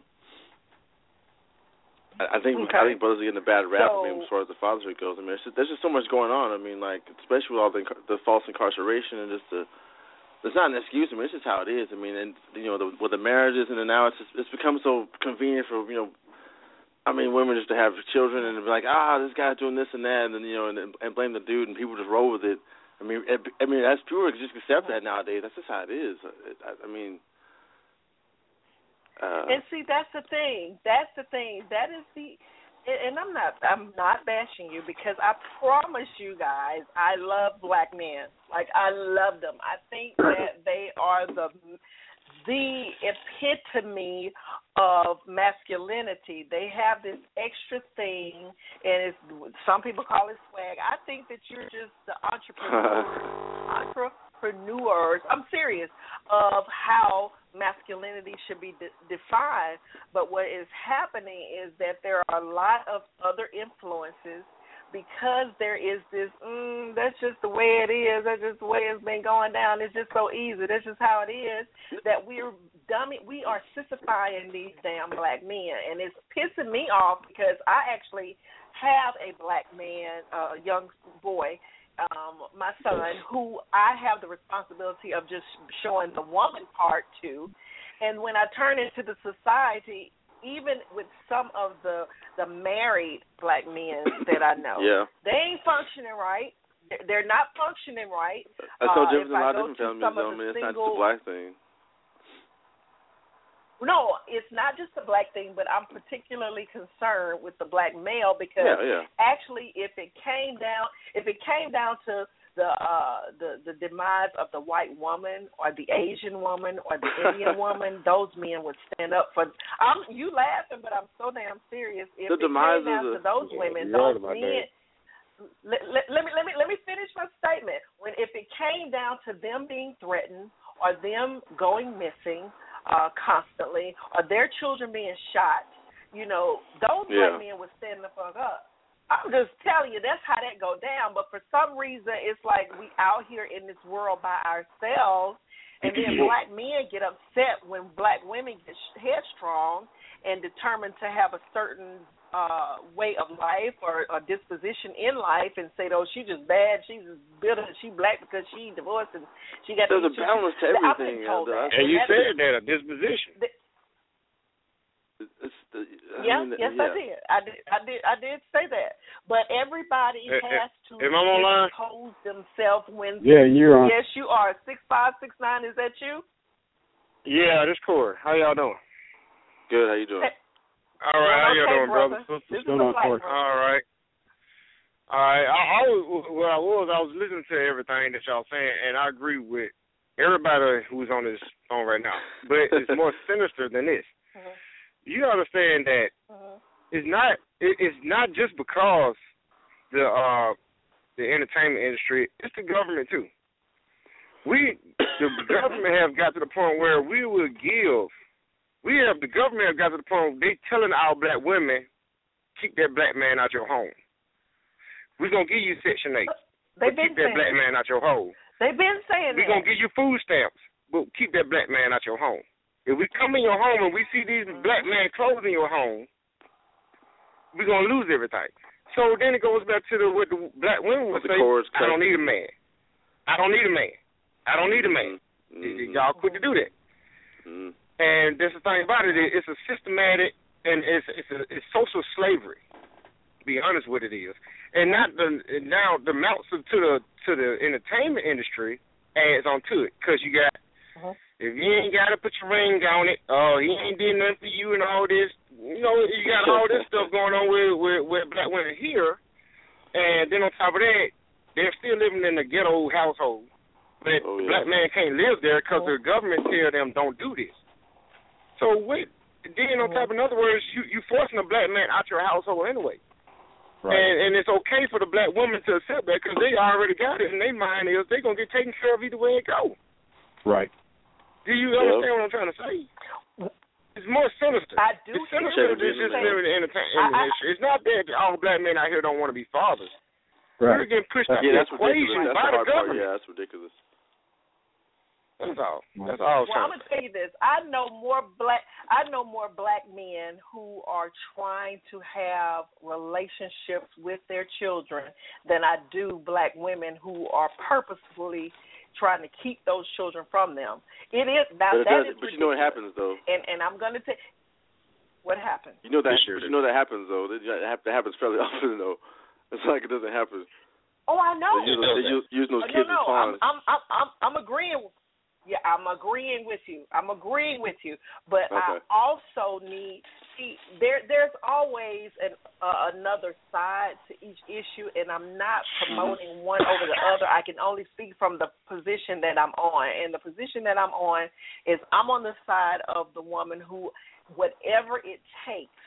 I, I think okay. I think brothers are getting a bad rap. So, I mean, as far as the fatherhood goes, I mean, just, there's just so much going on. I mean, like especially with all the the false incarceration and just the. It's not an excuse. I mean, it's just how it is. I mean, and you know, the, with the marriages and now it's just, it's become so convenient for you know I mean, women just to have children and be like, ah, this guy's doing this and that, and then you know, and, and blame the dude, and people just roll with it. I mean, it, I mean, that's pure. Just accept that nowadays. That's just how it is. I, I mean. Uh, and see, that's the thing. That's the thing. That is the, and I'm not, I'm not bashing you because I promise you guys, I love black men. Like I love them. I think that they are the the epitome of masculinity. They have this extra thing, and it's some people call it swag. I think that you're just the entrepreneur, entrepreneurs. I'm serious of how masculinity should be de- defined. But what is happening is that there are a lot of other influences because there is this mm, that's just the way it is that's just the way it's been going down it's just so easy that's just how it is that we're dummy we are sissifying these damn black men and it's pissing me off because i actually have a black man a uh, young boy um my son who i have the responsibility of just showing the woman part to and when i turn into the society even with some of the the married black men that I know, yeah. they ain't functioning right. They're not functioning right. That's so uh, different than a lot of different families. I mean, it's not just a black thing. No, it's not just a black thing, but I'm particularly concerned with the black male because yeah, yeah. actually, if it came down, if it came down to the uh the the demise of the white woman or the Asian woman or the Indian woman, those men would stand up for. I'm you laughing, but I'm so damn serious. If the it demise came down of to those women, right those men. Let, let, let me let me let me finish my statement. When if it came down to them being threatened or them going missing uh constantly or their children being shot, you know, those yeah. white men would stand the fuck up. I'm just telling you, that's how that go down. But for some reason, it's like we out here in this world by ourselves, and then black men get upset when black women get headstrong and determined to have a certain uh way of life or a disposition in life and say, "Oh, she's just bad. She's just bitter. She black because she divorced and she got." There's a balance to everything. Told uh, that. and you that's said that a disposition. The, it's the, Yeah, mean, yes, yeah. I did. I did. I did. I did say that. But everybody eh, has to am I on line? expose themselves when. Yeah, you're on. Yes, you are. Six five six nine. Is that you? Yeah, this Corey. How y'all doing? Good. How you doing? All right, how okay, y'all doing, brother. brother? This is going a on, black Corey? brother. All right. All right. I, I was what I was. I was listening to everything that y'all saying, and I agree with everybody who's on this phone right now. But it's more sinister than this. Mhm. You understand that Mhm. it's not. It, it's not just because the uh the entertainment industry. It's the government too. We the government have got to the point where we will give. We have the government have got to the point where they telling our black women keep that black man out your home. We're gonna give you Section Eight. They've but been keep that saying. black man out your home. They've been saying We're that. gonna give you food stamps, but keep that black man out your home. If we come in your home and we see these black men clothes in your home, we're gonna lose everything. So then it goes back to the what the black women would What the say, I don't need a man. I don't need a man. I don't need a man. Mhm. Y'all quit to do that. Mhm. And that's the thing about it. It's a systematic and it's it's a it's social slavery. To be honest, what it is, and not the and now the amounts to the to the entertainment industry adds on to it because you got Mhm. if you ain't got to put your ring on it, oh he ain't did nothing for you and all this. You know you got all this stuff going on with with, with black women here, and then on top of that, they're still living in a ghetto household. But Oh, the yeah. black man can't live there because the government tell them don't do this. So wait, then on top, in other words, you you forcing a black man out your household anyway, Right. and and it's okay for the black woman to accept that because they already got it in their mind is they gonna get taken care of either way it go. Right. Do you Yeah. understand what I'm trying to say? It's more sinister. I do It's sinister what than just saying. living in the entertainment I- I- industry. It's not that all black men out here don't want to be fathers. We're getting pushed out Yeah, the that's equation by the the hard part. government. Yeah, that's ridiculous. That's all. Mm-hmm. That's all. I was Well, I'm gonna tell you this. I know more black. I know more black men who are trying to have relationships with their children than I do black women who are purposefully trying to keep those children from them. It is now But it that does. is But you know what happens though. And and I'm gonna tell. What happened? You know that. This year But you know that happens though. That happens fairly often though. It's like it doesn't happen. Oh, I know. They use, they use, using those Oh, kids no, no, as pawns. I'm, I'm, I'm, I'm, I'm agreeing. Yeah, I'm agreeing with you. I'm agreeing with you. But I also need see there. There's always an uh, another side to each issue, and I'm not promoting one over the other. I can only speak from the position that I'm on, and the position that I'm on is I'm on the side of the woman who, whatever it takes,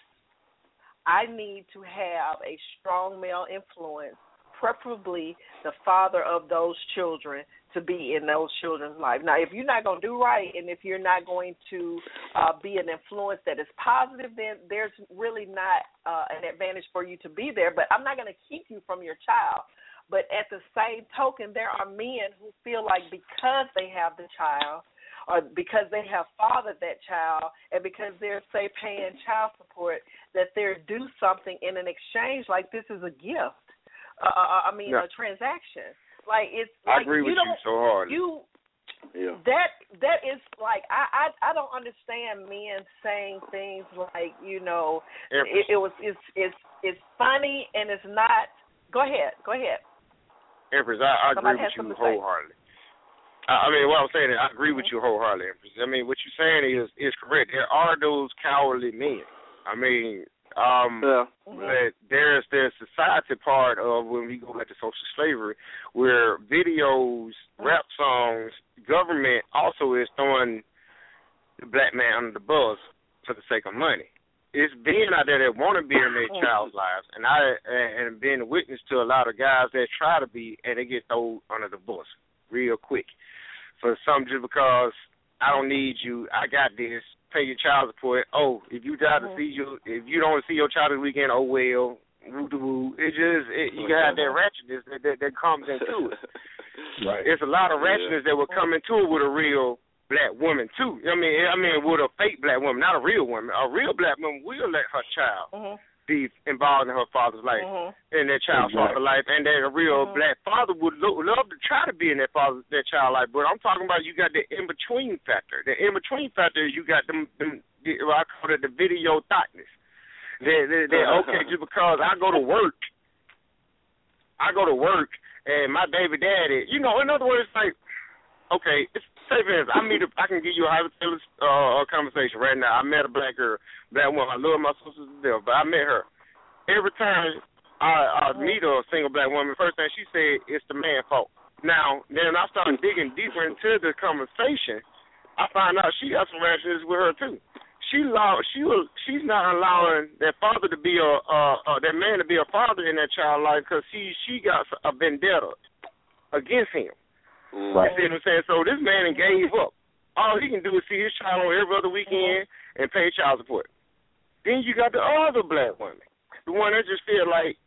I need to have a strong male influence preferably the father of those children to be in those children's life. Now, if you're not going to do right, and if you're not going to uh, be an influence that is positive, then there's really not uh, an advantage for you to be there. But I'm not going to keep you from your child. But at the same token, there are men who feel like because they have the child, or because they have fathered that child, and because they're say paying child support, that they're due something in an exchange. Like this is a gift. Uh, uh, uh, I mean, Yeah. a transaction. Like it's. I agree you with you don't, so hard. You Yeah. that that is like I I I don't understand men saying things like you know it, it was it's it's it's funny and it's not. Go ahead, go ahead. Empress, I, I agree with you something to say. wholeheartedly. I, I mean, what I'm saying is, I agree with mm-hmm. you wholeheartedly, Empress. I mean, what you're saying is is correct. There are those cowardly men. I mean, um, Yeah. but there's the society part of when we go back to social slavery, where videos, rap songs, government also is throwing the black man under the bus for the sake of money. It's being out there that want to be in their child's lives, and I and and being a witness to a lot of guys that try to be and they get thrown under the bus real quick for some just because I don't need you, I got this. Pay your child support. Oh, if you try to see your, if you don't see your child this weekend, oh well, woo woo. It just it, you got that ratchetness that, that that comes into it. Right. It's a lot of Yeah. ratchetness that will come into it with a real black woman too. I mean, I mean, with a fake black woman, not a real woman. A real black woman will let her child Mhm. Be involved in her father's life, Mhm. in their child's Exactly. father's life, and that a real Mhm. black father would lo- love to try to be in that father, that child life. But I'm talking about you got the in between factor. The in between factor is you got them, them the, well, I call it the video thoughtness. They they they're okay just because I go to work. I go to work and my baby daddy, you know, in other words, like, okay, it's say instance, I meet a, I can give you a hypothetical uh, conversation right now. I met a black girl, black woman. I love my sister to death, but I met her. Every time I, I meet a single black woman, first thing she said, "It's the man fault." Now, then I started digging deeper into the conversation. I find out she got some rashes with her too. She allow she will she's not allowing that father to be a uh, uh that man to be a father in that child life because she she got a vendetta against him. Right. You see what I'm saying? So this man gave up. All he can do is see his child on every other weekend and pay child support. Then you got the other black woman, the one that just feel like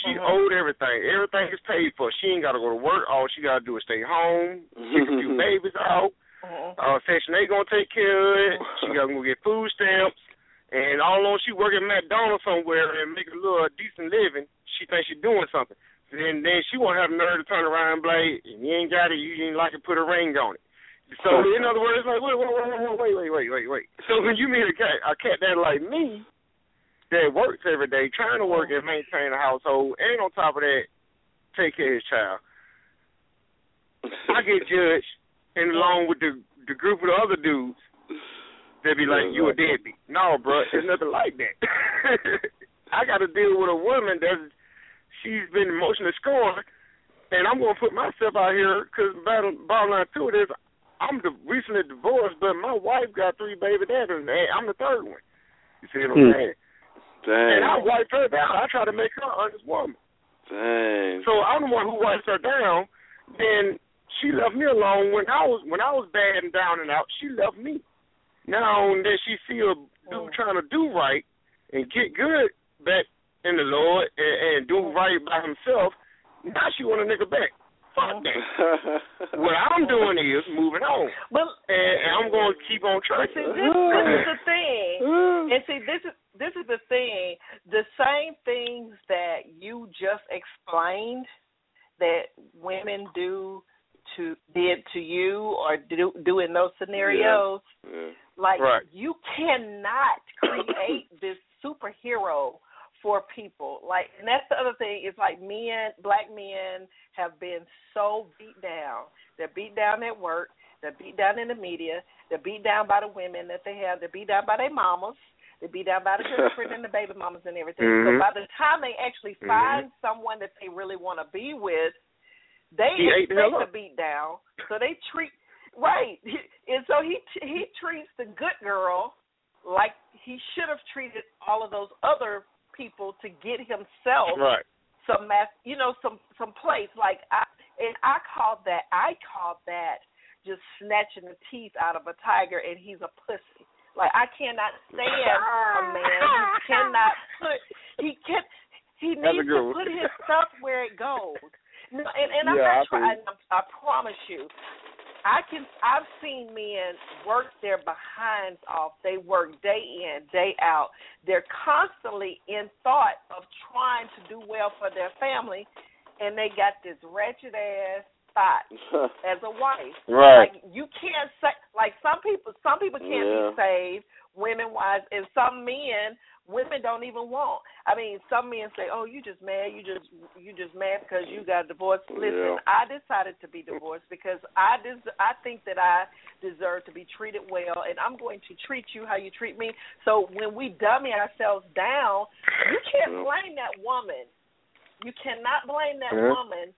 she Mhm. owed everything. Everything is paid for. She ain't got to go to work. All she got to do is stay home, kick a few babies out. Mhm. Uh, Section 8 gonna take care of it. She got to go get food stamps. And all along she working at McDonald's somewhere and make a little decent living, she thinks she's doing something. Then then she won't have nerve to turn around and be like, you ain't got it, you ain't like it, put a ring on it. So in other words, like wait, wait, wait, wait, wait, wait, wait, wait. So when you meet a cat, a cat that like me, that works every day, trying to work and maintain a household, and on top of that, take care of his child. I get judged, and along with the the group of the other dudes, they be like, "You a deadbeat." No, bro, it's nothing like that. I got to deal with a woman that's she's been emotionally scorned, and I'm gonna put myself out here because bottom, bottom line to it is, I'm the, recently divorced, but my wife got three baby daddies, and I'm the third one. You see what I'm Hmm. saying? Dang. And I wiped her down. I try to make her an honest woman. Dang. So I'm the one who wipes her down. Then she left me alone when I was when I was bad and down and out. She left me. Now that she see a dude trying to do right and get good back in the Lord and, and do right by himself, now she want a nigga back. Fuck mm-hmm. that. What I'm doing is moving on, But and, and I'm going to keep on But trying. see, this, this is the thing, mm-hmm. and see, this is this is the thing. The same things that you just explained that women do to did to you or do do in those scenarios, Yeah. like Right. you cannot create this superhero for people. Like, and that's the other thing. Is like men, black men, have been so beat down. They're beat down at work. They're beat down in the media. They're beat down by the women that they have. They're beat down by their mamas. They're beat down by the girlfriend and the baby mamas and everything. So Mhm. by the time they actually Mhm. find someone that they really want to be with, they He ate the hell expect to beat down. So they treat right, and so he he treats the good girl like he should have treated all of those other people to get himself Right. some mass, you know, some some place. Like I and I call that I call that just snatching the teeth out of a tiger, and he's a pussy. Like I cannot stand a man who cannot put he can he needs to put his stuff where it goes. No, and and I'm Yeah, I not trying. feel I promise you, I can. I've seen men work their behinds off. They work day in, day out. They're constantly in thought of trying to do well for their family, and they got this wretched ass thought as a wife. Right. Like you can't say like some people. Some people can't Yeah. be saved women wise, and some men women don't even want. I mean, some men say, "Oh, you just mad. You just you just mad because you got divorced." Listen, Yeah. I decided to be divorced because I des- I think that I deserve to be treated well, and I'm going to treat you how you treat me. So when we dummy ourselves down, you can't blame that woman. You cannot blame that Yeah. woman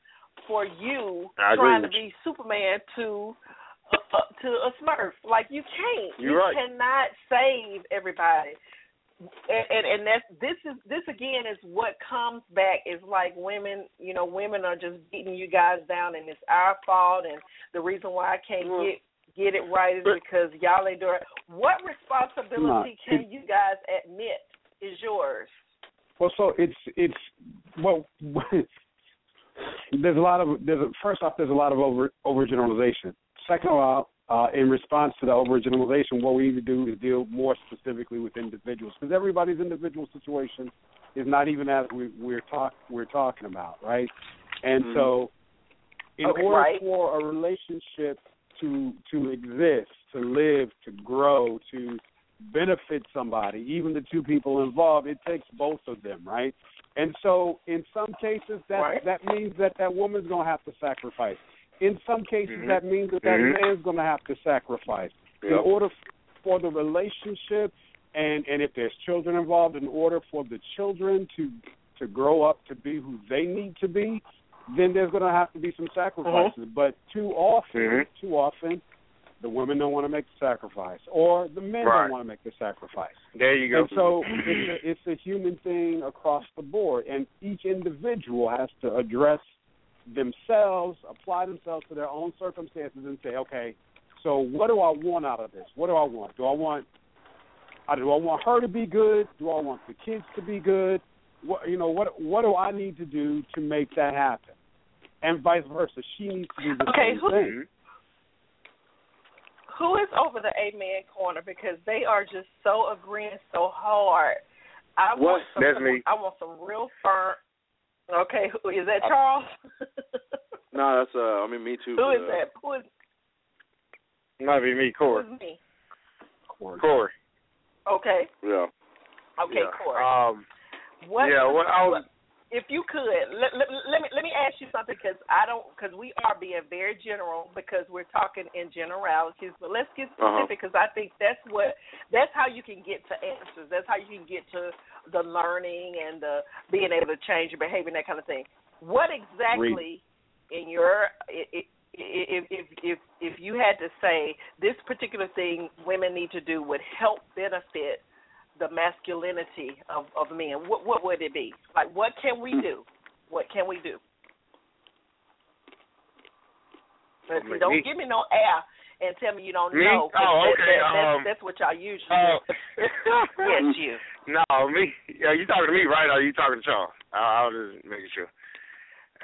for you I trying to be Superman to uh, to a Smurf. Like you can't. You're you right. cannot save everybody. And, and and that's this is this again is what comes back is like women you know women are just beating you guys down and it's our fault and the reason why I can't Well, get get it right is because y'all ain't doing it. What responsibility can you guys admit is yours? Well, so it's it's well, there's a lot of there's a, first off there's a lot of over overgeneralization. Second of all, uh, in response to the overgeneralization, what we need to do is deal more specifically with individuals because everybody's individual situation is not even as we, we're talk we're talking about, right? And Mhm. so, in Okay, order right. for a relationship to to exist, to live, to grow, to benefit somebody, even the two people involved, it takes both of them, right? And so, in some cases, that right. that means that that woman's going to have to sacrifice. In some cases, mm-hmm. that means that that mm-hmm. man's going to have to sacrifice yep. in order for the relationship, and and if there's children involved, in order for the children to to grow up to be who they need to be, then there's going to have to be some sacrifices. Mm-hmm. But too often, mm-hmm. too often, the women don't want to make the sacrifice, or the men right. don't want to make the sacrifice. There you go. And so it's a, it's a human thing across the board, and each individual has to address themselves, apply themselves to their own circumstances, and say, okay, so what do I want out of this? What do I want? Do I want uh, do I want her to be good? Do I want the kids to be good? What you know, what what do I need to do to make that happen? And vice versa, she needs to do the okay, same who, thing. Who is over the amen corner because they are just so agreeing so hard. I what? want some, That's me. I want some real firm. Okay, who is that Charles? no, that's uh. I mean, me too. Who but, is uh, that? Who is? Might be me, Corey. Who is me? Corey. Corey. Okay. Yeah. Okay, yeah. Corey. Um. What? Yeah. What I was. If you could let, let, let me let me ask you something because I don't because we are being very general because we're talking in generalities, but let's get Uh-huh. specific because I think that's what that's how you can get to answers. That's how you can get to the learning and the being able to change your behavior and that kind of thing. What exactly in your if if if if you had to say this particular thing women need to do would help benefit the masculinity of of men, what what would it be? Like, what can we do? What can we do? Let's see, don't give me no air and tell me you don't Me? know. 'cause Oh, okay, that- that's, um, that's what y'all usually uh, do. yes, you. No, me. Yeah, you talking to me, right? Or you talking to Charles? I, I was just making sure.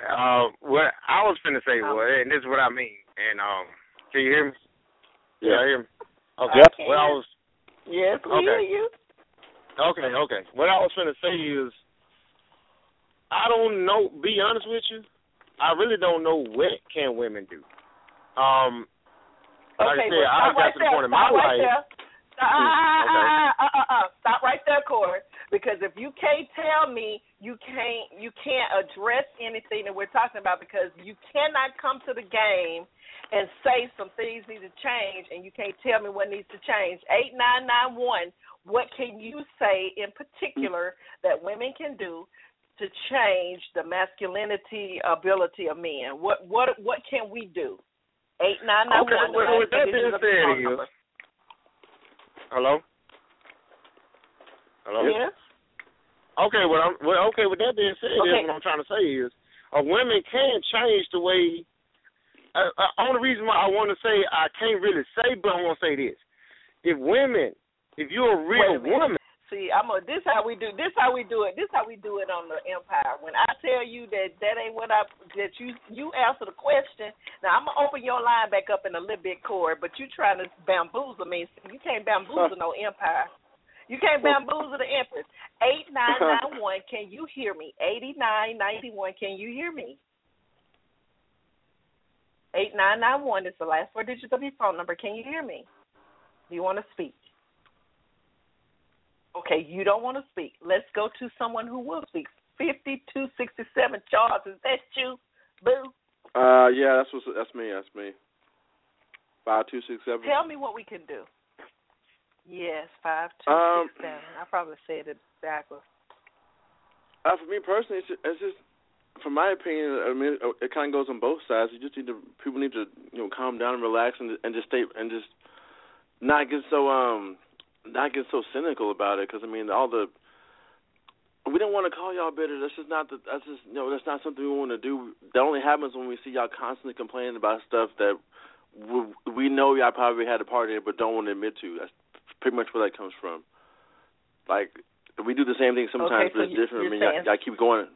Uh, what I was finna say Um, was, and this is what I mean. And um, can you hear me? Yeah. Can you hear me? Okay. Yep. What I was Yes, we Okay. hear you. Okay, okay. What I was going to say is, I don't know. Be honest with you, I really don't know what can women do. Um, like okay, I said, well, I got right to the point in my right life. Stop, Mm, uh, uh, uh, uh, stop right there, Corey. Because if you can't tell me you can't you can't address anything that we're talking about because you cannot come to the game and say some things need to change and you can't tell me what needs to change. Eight nine nine one. What can you say in particular that women can do to change the masculinity ability of men? What what what can we do? 8991. Okay, one. well, with that being said, is hello, hello. Yes. Okay, well, I'm, well, okay. With that being said, is what I'm trying to say is, a women can change the way. Uh, uh, only reason why I want to say I can't really say, but I want to say this: if women, if you're a real a woman, See, I'm a, this how we do this how we do it. This how we do it on the Empire. When I tell you that that ain't what I that you you answer the question. Now I'm gonna open your line back up in a little bit, Corey, but you trying to bamboozle me. You can't bamboozle no Empire. You can't bamboozle the Empress. Eight nine nine one. Can you hear me? Eighty nine ninety one. Can you hear me? Eight nine nine one is the last four digits of your phone number. Can you hear me? Do you want to speak? Okay, you don't want to speak. Let's go to someone who will speak. Fifty-two sixty-seven. Charles, is that you? Boo. Uh, yeah, that's what's, that's me. That's me. Five two six seven. Tell me what we can do. Yes, five two Um, six seven. I probably said it backwards. Uh, for me personally, it's just, it's just, from my opinion, I mean, it, kind of goes on both sides. You just need to, people need to, you know, calm down and relax and and just stay and just not get so um not get so cynical about it. Because I mean, all the we don't want to call y'all bitter. That's just not the. That's just you know, that's not something we want to do. That only happens when we see y'all constantly complaining about stuff that we, we know y'all probably had a part in, but don't want to admit to. That's pretty much where that comes from. Like we do the same thing sometimes, Okay, so but it's you- different. I mean, y'all, y'all keep going.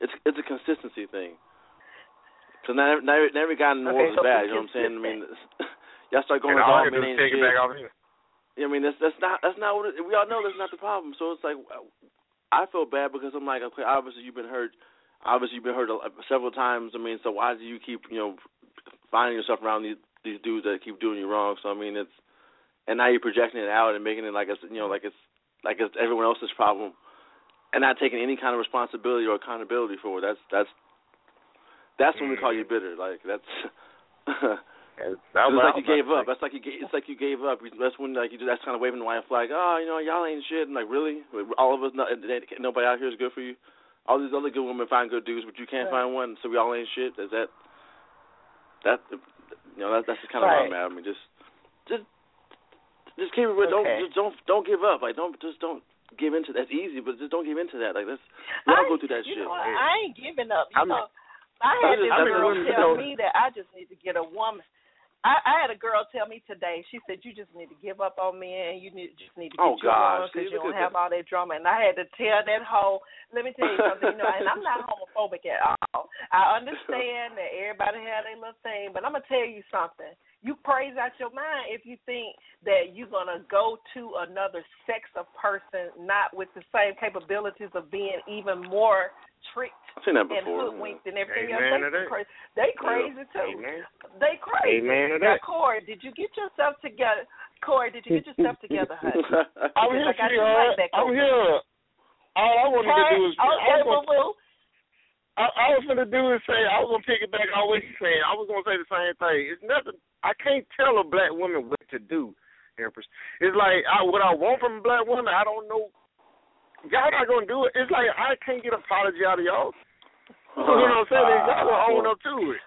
It's it's a consistency thing. So now, now, now every guy in the Okay, world so bad. You know what I'm saying? I mean, y'all start going and to all I all can men is take it shit. back off here. I mean that's that's not that's not what it, we all know that's not the problem. So it's like I feel bad because I'm like okay, obviously you've been hurt, obviously you've been hurt a, several times. I mean, so why do you keep you know finding yourself around these these dudes that keep doing you wrong? So I mean it's and now you're projecting it out and making it like it's you know like it's like it's everyone else's problem, and not taking any kind of responsibility or accountability for it. That's that's that's when we call you bitter. Like that's. It's like you gave up. That's like you. It's like you gave up. That's when like you. That's kind of waving the white flag. Oh, you know, y'all ain't shit. And like, really, all of us, not, nobody out here is good for you. All these other good women find good dudes, but you can't right. find one. So we all ain't shit. Is that? That you know, that, that's just kind of right. where I'm at. I mean, just, just, just keep it. With, Don't, just don't, don't give up. Like, don't, just don't give into. That's easy, but just don't give into that. Like, that's we all I, go through that shit. know? I ain't giving up. You I'm- know, I had I'm this girl I'm just- tell me that I just need to get a woman. I, I had a girl tell me today. She said you just need to give up on me and you need just need to oh, get Oh, you gosh. because you don't have all that drama. And I had to tell that whole. Let me tell you something. You know, and I'm not homophobic at all. I understand that everybody had their little thing, but I'm gonna tell you something. You crazy out your mind if you think that you're gonna go to another sex of person not with the same capabilities of being even more tricked seen that and before. hoodwinked and everything Amen else. They that. crazy. They crazy too. Amen. They crazy. Amen Now, that. Corey, did you get yourself together? Corey, did you get yourself together, honey? I'm here, I got you right back I'm over. here. All I wanted to do is okay, I was boo gonna, boo. I, I was gonna do is say I was gonna pick it back on what he's saying. I was gonna say the same thing. It's nothing. I can't tell a black woman what to do. Empress. It's like I, what I want from a black woman. I don't know. Y'all not gonna do it. It's like I can't get an apology out of y'all. You know what I'm saying? Y'all don't own up to it.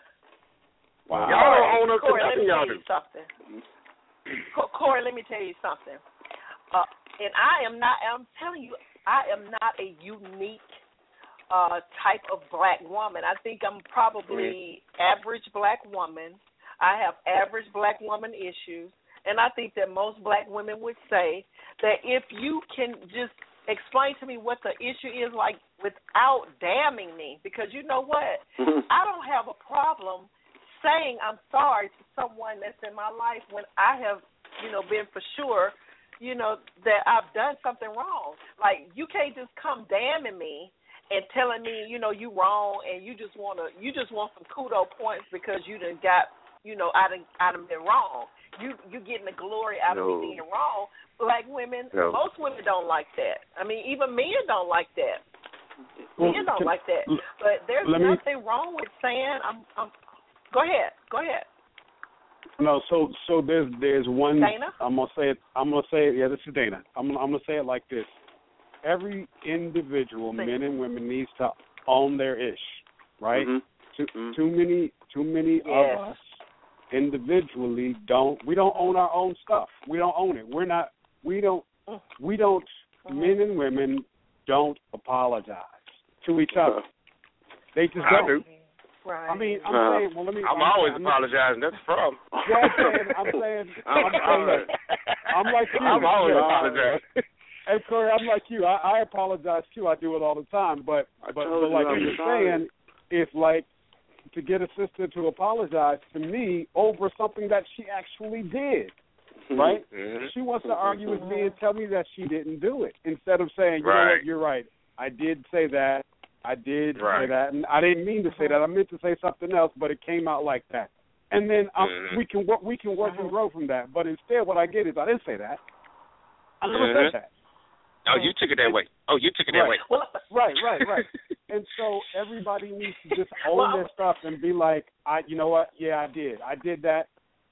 Wow. Y'all don't own up to Corey, let nothing y'all do. something. Corey, let me tell you something. Uh, and I am not. I'm telling you, I am not a unique uh type of black woman. I think I'm probably average black woman. I have average black woman issues, and I think that most black women would say that if you can just explain to me what the issue is like without damning me, because you know what, I don't have a problem saying I'm sorry to someone that's in my life when I have, you know, been for sure, you know, that I've done something wrong. Like you can't just come damning me and telling me, you know, you wrong and you just wanna you just want some kudo points because you done got you know, I done I done been wrong. You you getting the glory out No. of me being wrong. Black women, No. most women don't like that. I mean, even men don't like that. Well, men don't can- like that. But there's let me- nothing wrong with saying I'm I'm go ahead. Go ahead. No, so so there's there's one. Dana? I'm gonna say it. I'm gonna say it. Yeah, this is Dana. I'm gonna, I'm gonna say it like this. Every individual, Say men and women, needs to own their ish, right? Mhm. Too Mhm. too many too many Yes. of us individually don't we don't own our own stuff. We don't own it. We're not. We don't. We don't. Mhm. Men and women don't apologize to each other. They just I don't. do. Right. I mean, I'm Uh, saying. Well, let me. I'm always I'm, apologizing. That's the problem. Yeah, I'm saying. I'm saying. I'm- I'm saying. I'm like you. I'm always apologizing. And Corey, I'm like you. I, I apologize too. I do it all the time. But but, but like you were saying, it's like to get a sister to apologize to me over something that she actually did. Right? Mhm. She wants to argue with me and tell me that she didn't do it instead of saying, you know Right. what, you're right. I did say that. I did say that, and I didn't mean to say that. I meant to say something else, but it came out like that. And then um, Mhm. we can work. We can work and grow from that. But instead, what I get is I didn't say that. I never Mhm. said that. Oh, you took it that way. Oh, you took it that Right. way. well, Right, right, right. and so everybody needs to just own Well, their stuff and be like, I, you know what? Yeah, I did. I did that.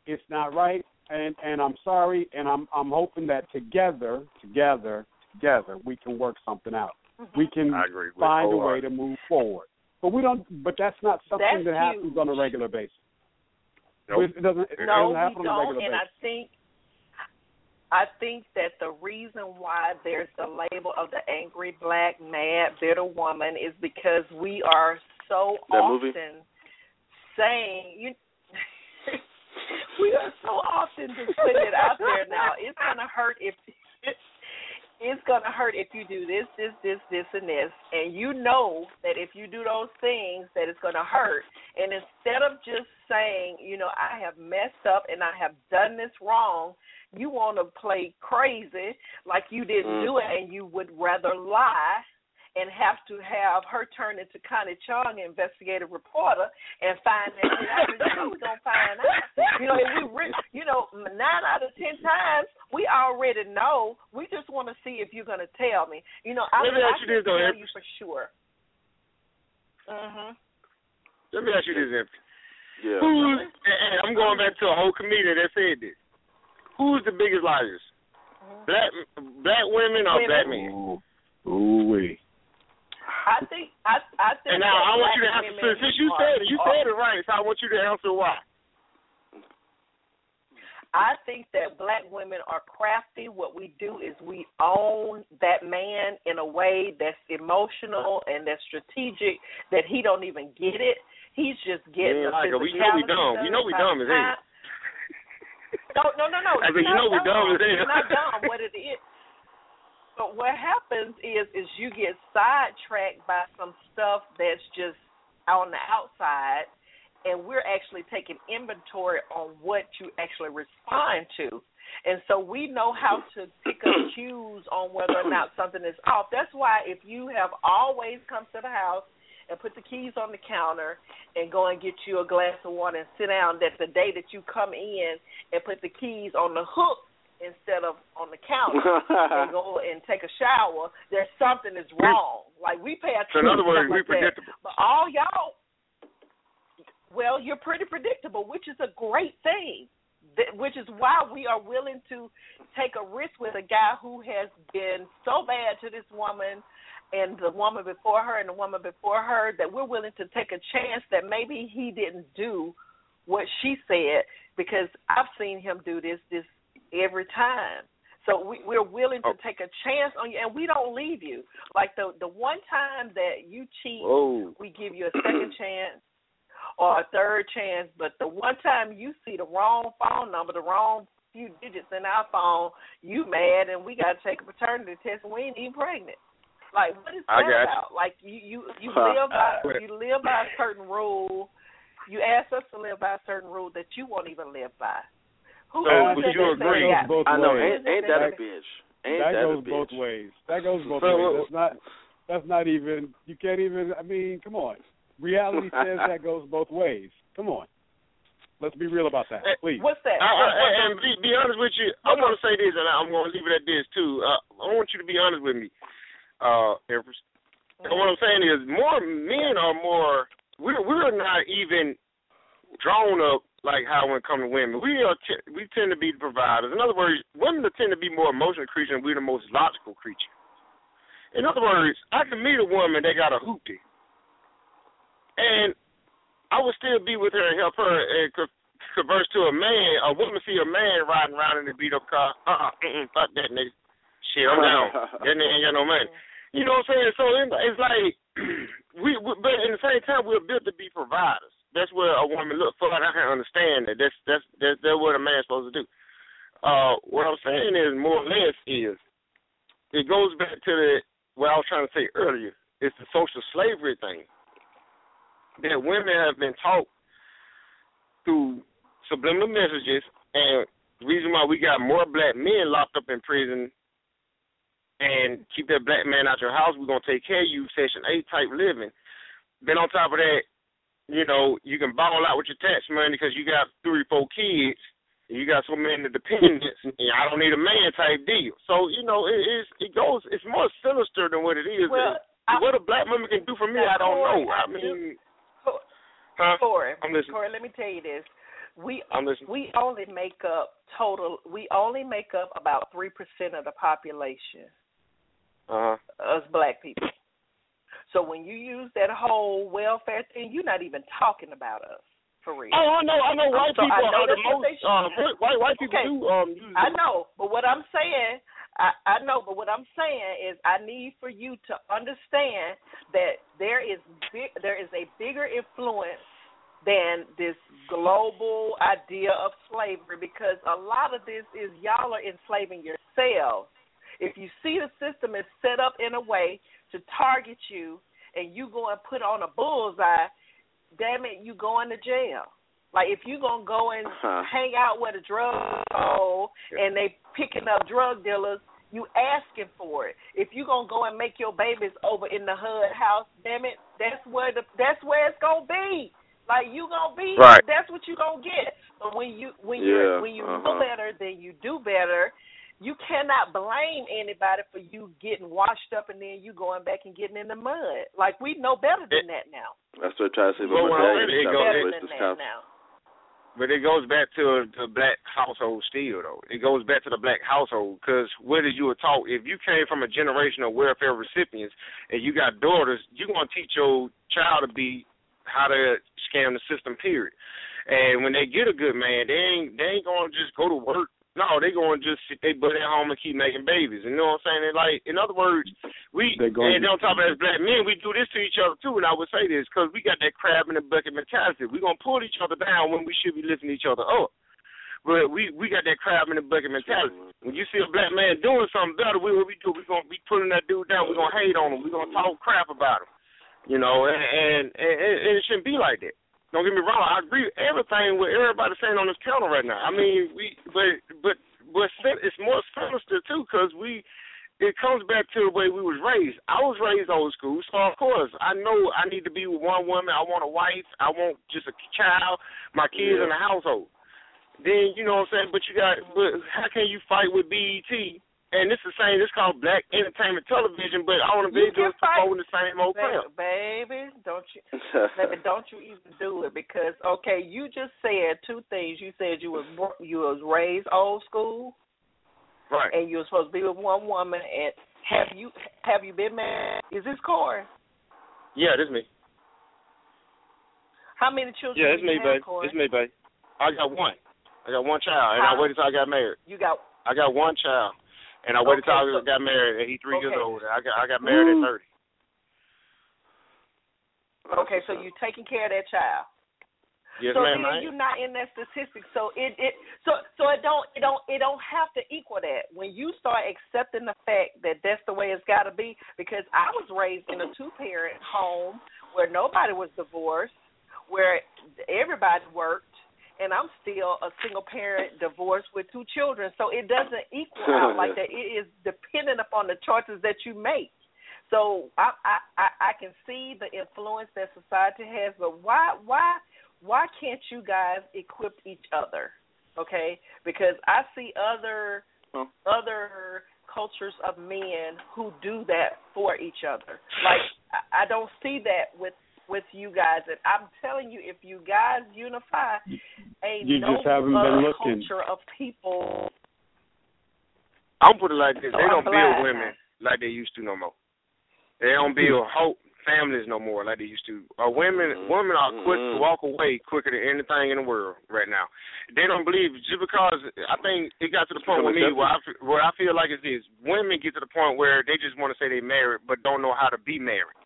It's not right, and and I'm sorry, and I'm I'm hoping that together, together, together, we can work something out. Mm-hmm. We can agree find a way to move forward. But we don't. But that's not something That's that happens huge. on a regular basis. Nope. It doesn't. It no, doesn't we happen on a don't. regular And I think, I think that the reason why there's the label of the angry black, mad, bitter woman is because we are so That often movie? saying you. we are so often just putting it out there now. It's gonna hurt if. It's gonna hurt if you do this, this, this, this, and this, and you know that if you do those things, that it's gonna hurt. And instead of just saying, you know, I have messed up and I have done this wrong, you want to play crazy like you didn't do it, and you would rather lie and have to have her turn into Connie Chung, investigative reporter, and find that out. You know we're gonna find out. You know, if we, re- you know, nine out of ten times we already know. We just want to see if you're gonna tell me. You know, I, Let me I ask you can this, though, tell you for sure. Mhm. Let me ask you this, Empress. Yeah. Who's and I'm going back to a whole comedian that said this. Who's the biggest liars? Black black women or Women. black men? Ooh, ooh wee. I think I I think. And now I want you to black answer women since you are- said it, you are- said it right, so I want you to answer why. I think that black women are crafty. What we do is we own that man in a way that's emotional and that's strategic that he don't even get it. He's just getting Yeah, the like, we know we dumb. We know we dumb as hell. No, no, no, no. I said, you know we dumb. It's not dumb. What it is. But what happens is, is you get sidetracked by some stuff that's just on the outside, and we're actually taking inventory on what you actually respond to. And so we know how to pick up cues on whether or not something is off. That's why if you have always come to the house and put the keys on the counter and go and get you a glass of water and sit down, that the day that you come in and put the keys on the hook instead of on the counter and go and take a shower, there's something is wrong. Like we pay So attention in other words, we like that. But all y'all, well, you're pretty predictable, which is a great thing. Which is why we are willing to take a risk with a guy who has been so bad to this woman and the woman before her and the woman before her that we're willing to take a chance that maybe he didn't do what she said because I've seen him do this this every time. So we, we're willing to Oh. take a chance on you, and we don't leave you. Like the the one time that you cheat, Whoa. we give you a second chance or a third chance. But the one time you see the wrong phone number, the wrong few digits in our phone, you mad, and we got to take a paternity test, and we ain't even pregnant. Like what is I that got you. about? Like you you you live by you live by a certain rule. You ask us to live by a certain rule that you won't even live by. Who So, who but you agree. they That got- goes both I know. Ain't, ain't that a bitch? Ain't that that goes a bitch? both ways. That goes both So- ways. That's not. That's not even. You can't even. I mean, come on. Reality says that goes both ways. Come on. Let's be real about that, Eh, please. What's that? I, I, What- what- and be, be honest with you, I'm going to say this, and I'm going to leave it at this too. Uh, I want you to be honest with me, uh. And what I'm saying is, more men are more. We're we're not even drawn up like how when it comes to women. We are t- we tend to be the providers. In other words, women tend to be more emotional creatures, and we're the most logical creature. In other words, I can meet a woman that got a hoopty, and I would still be with her and help her and co- converse to a man. A woman see a man riding around in a beat up car. Uh uh-uh, uh, fuck that nigga. Shit, I'm down. that nigga ain't got no money. You know what I'm saying? So it's like we, we, but at the same time, we're built to be providers. That's where a woman look for, and I can understand that. That's that's that's, that's what a man's supposed to do. Uh, what I'm saying is more or less is it goes back to the what I was trying to say earlier. It's the social slavery thing that women have been taught through subliminal messages, and the reason why we got more black men locked up in prison and keep that black man out your house, we're gonna take care of you, Section Eight type living. Then on top of that, you know, you can ball out with your tax money because you got three, four kids, and you got so many dependents, and I don't need a man type deal. So you know, it is it goes. It's more sinister than what it is. Well, And what a black woman can do for me, I don't know. I mean, huh? Corey, I'm listening. Corey, let me tell you this. We we only make up total. We only make up about three percent of the population. Uh huh. us black people. So when you use that whole welfare thing, you're not even talking about us for real. Oh, I know, I know. White So people I know are the most. they Uh, white white people Okay. do um. Use I know, but what I'm saying, I, I know, but what I'm saying is, I need for you to understand that there is big, there is a bigger influence than this global idea of slavery because a lot of this is y'all are enslaving yourselves. If you see the system is set up in a way to target you and you go and put on a bullseye, damn it, you going to jail. Like if you gonna go and Uh-huh. hang out with a drug sold and they picking up drug dealers, You asking for it. If you gonna go and make your babies over in the hood house, damn it, that's where the that's where it's gonna be. Like you gonna be, right. that's what you gonna get. But when you when yeah, you when you uh-huh. know better, then you do better. You cannot blame anybody for you getting washed up and then you going back and getting in the mud. Like we know better than that now. That's what I try to say Well, about well, my dad. it goes- got better than that now. But it goes back to the black household still, though. It goes back to the black household because whether you were taught, if you came from a generation of welfare recipients and you got daughters, you're gonna teach your child to be how to scam the system. Period. And when they get a good man, they ain't they ain't gonna just go to work. No, they gonna just sit they butt at home and keep making babies. You know what I'm saying? And like in other words, we going and on top of that, as black men, we do this to each other too. And I would say this because we got that crab in the bucket mentality. We gonna pull each other down when we should be lifting each other up. But we we got that crab in the bucket mentality. When you see a black man doing something better, we what we do? We gonna be pulling that dude down. We gonna hate on him. We gonna talk crap about him. You know, and and, and and it shouldn't be like that. Don't get me wrong. I agree with everything what everybody's saying on this counter right now. I mean, we but but but it's more sinister too because we it comes back to the way we was raised. I was raised old school, so of course I know I need to be with one woman. I want a wife. I want just a child, my kids in the household. Then you know what I'm saying. But you got, but how can you fight with BET? And this is same. It's called Black Entertainment Television, but all the You videos can fight- promoting the same old crap. Baby, don't you baby, don't you even do it because okay, you just said two things. You said you was you was raised old school, Right. and you were supposed to be with one woman. And have you have you been married? Is this Corey? Yeah, this me. How many children? Yeah, it's me, have, babe. Corey? It's me, babe. I got one. I got one child, and I waited till I got married. You got I got one child, and I waited Okay, till I got married, and he's three years old. I got I got married Ooh. at mm. thirty. okay. So you taking care of that child. Yes, so ma'am. then you're not in that statistic. So it it so so it don't it don't it don't have to equal that. When you start accepting the fact that that's the way it's got to be, because I was raised in a two parent home where nobody was divorced, where everybody worked, and I'm still a single parent divorced with two children. So it doesn't equal out like that. It is dependent upon the choices that you make. So I I I I can see the influence that society has, but why why why can't you guys equip each other? Okay, because I see other Huh. other cultures of men who do that for each other. Like I don't see that with with you guys, and I'm telling you, if you guys unify, ain't You no just haven't been other looking. culture of people. I'm put it like this: So they I'm don't blind. build women like they used to no more. They don't build hope families no more like they used to. Uh, women, Mhm. women are quick to Mhm. walk away quicker than anything in the world right now. They don't believe just because I think it got to the point with me where I where I feel like it's this: women get to the point where they just want to say they married but don't know how to be married.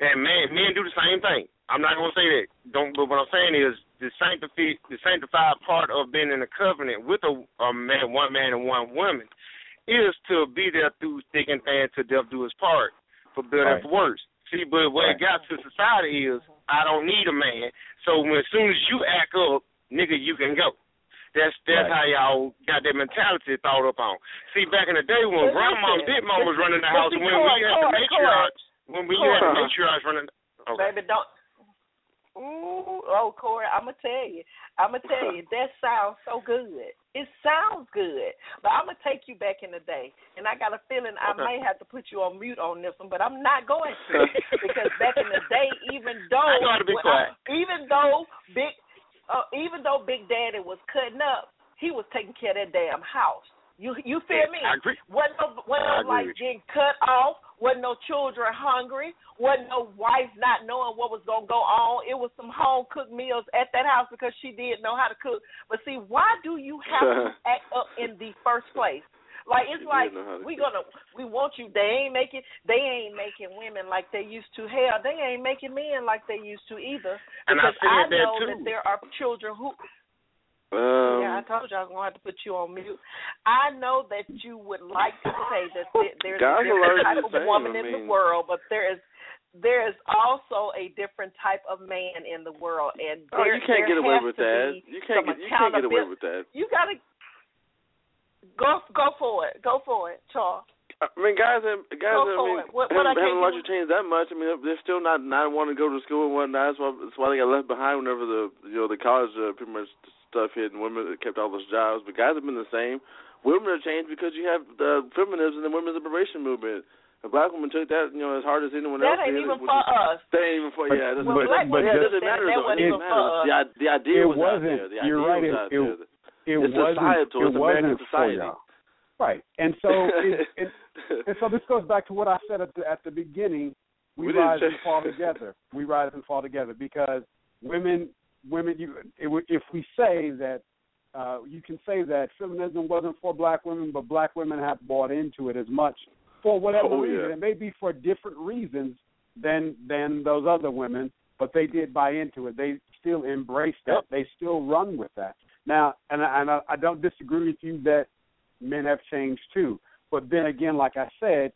And man, men do the same thing. I'm not gonna say that. Don't. But what I'm saying is the sanctified, the sanctified part of being in a covenant with a, a man, one man and one woman, is to be there through thick and thin to death do his part, for better Right. and for worse. See, but what it got to society is I don't need a man. So when, as soon as you act up, nigga, you can go. That's that's Right. how y'all got that mentality thought up on. See, back in the day when grandma and big mom was running the house, when we had the matriarchs, when we had the Corey. matriarchs running. Okay. Baby, don't. Ooh, oh, Corey, I'm gonna tell you. I'm gonna tell you that sounds so good. It sounds good, but I'm gonna take you back in the day, and I got a feeling I may have to put you on mute on this one, but I'm not going to because back in the day, even though I know how to be quiet. I- even though big, uh, even though Big Daddy was cutting up, he was taking care of that damn house. You you feel me? I agree. Wasn't no, wasn't I no like getting cut off. Wasn't no children hungry. Wasn't no wife not knowing what was gonna go on. It was some home cooked meals at that house because she didn't know how to cook. But see, why do you have to act up in the first place? Like it's like to we gonna we want you. They ain't making they ain't making women like they used to. Hell, they ain't making men like they used to either. And I Because said that know too. that there are children who Um, yeah, I told you I was gonna have to put you on mute. I know that you would like to say that there's Guys a different type of woman I in the world, but there is there is also a different type of man in the world, and oh, you can't get away with that. You can't get you can't get away with that. You gotta. Go go for it. Go for it, Charles. I mean, guys, have, guys, Go I mean. What- what haven't, haven't largely do- that much. I mean, they're still not not wanting to go to school and whatnot. That's why, that's why they got left behind whenever the you know the college uh, pretty much stuff hit, and women kept all those jobs. But guys have been the same. Women have changed because you have the feminism and the women's liberation movement. A black woman took that, you know, as hard as anyone That else ain't did. even which for is- us. That ain't even for But- yeah. It doesn't, Well, black but, women yeah, it doesn't matter that though. wasn't It even doesn't for matter. us. The, i- the idea It was out wasn't. there. The You're idea right. was It- out it- there. It It's wasn't. societal. It It's American wasn't society. for y'all. Right, and so it, it, and so this goes back to what I said at the at the beginning. We, We rise and fall together. We rise and fall together because women, women. You, it, if we say that, uh, you can say that feminism wasn't for black women, but black women have bought into it as much for whatever Oh, reason. yeah. It may be for different reasons than than those other women, but they did buy into it. They still embrace that. Yep. They still run with that. Now, and I, and I, I don't disagree with you that men have changed too. But then again, like I said,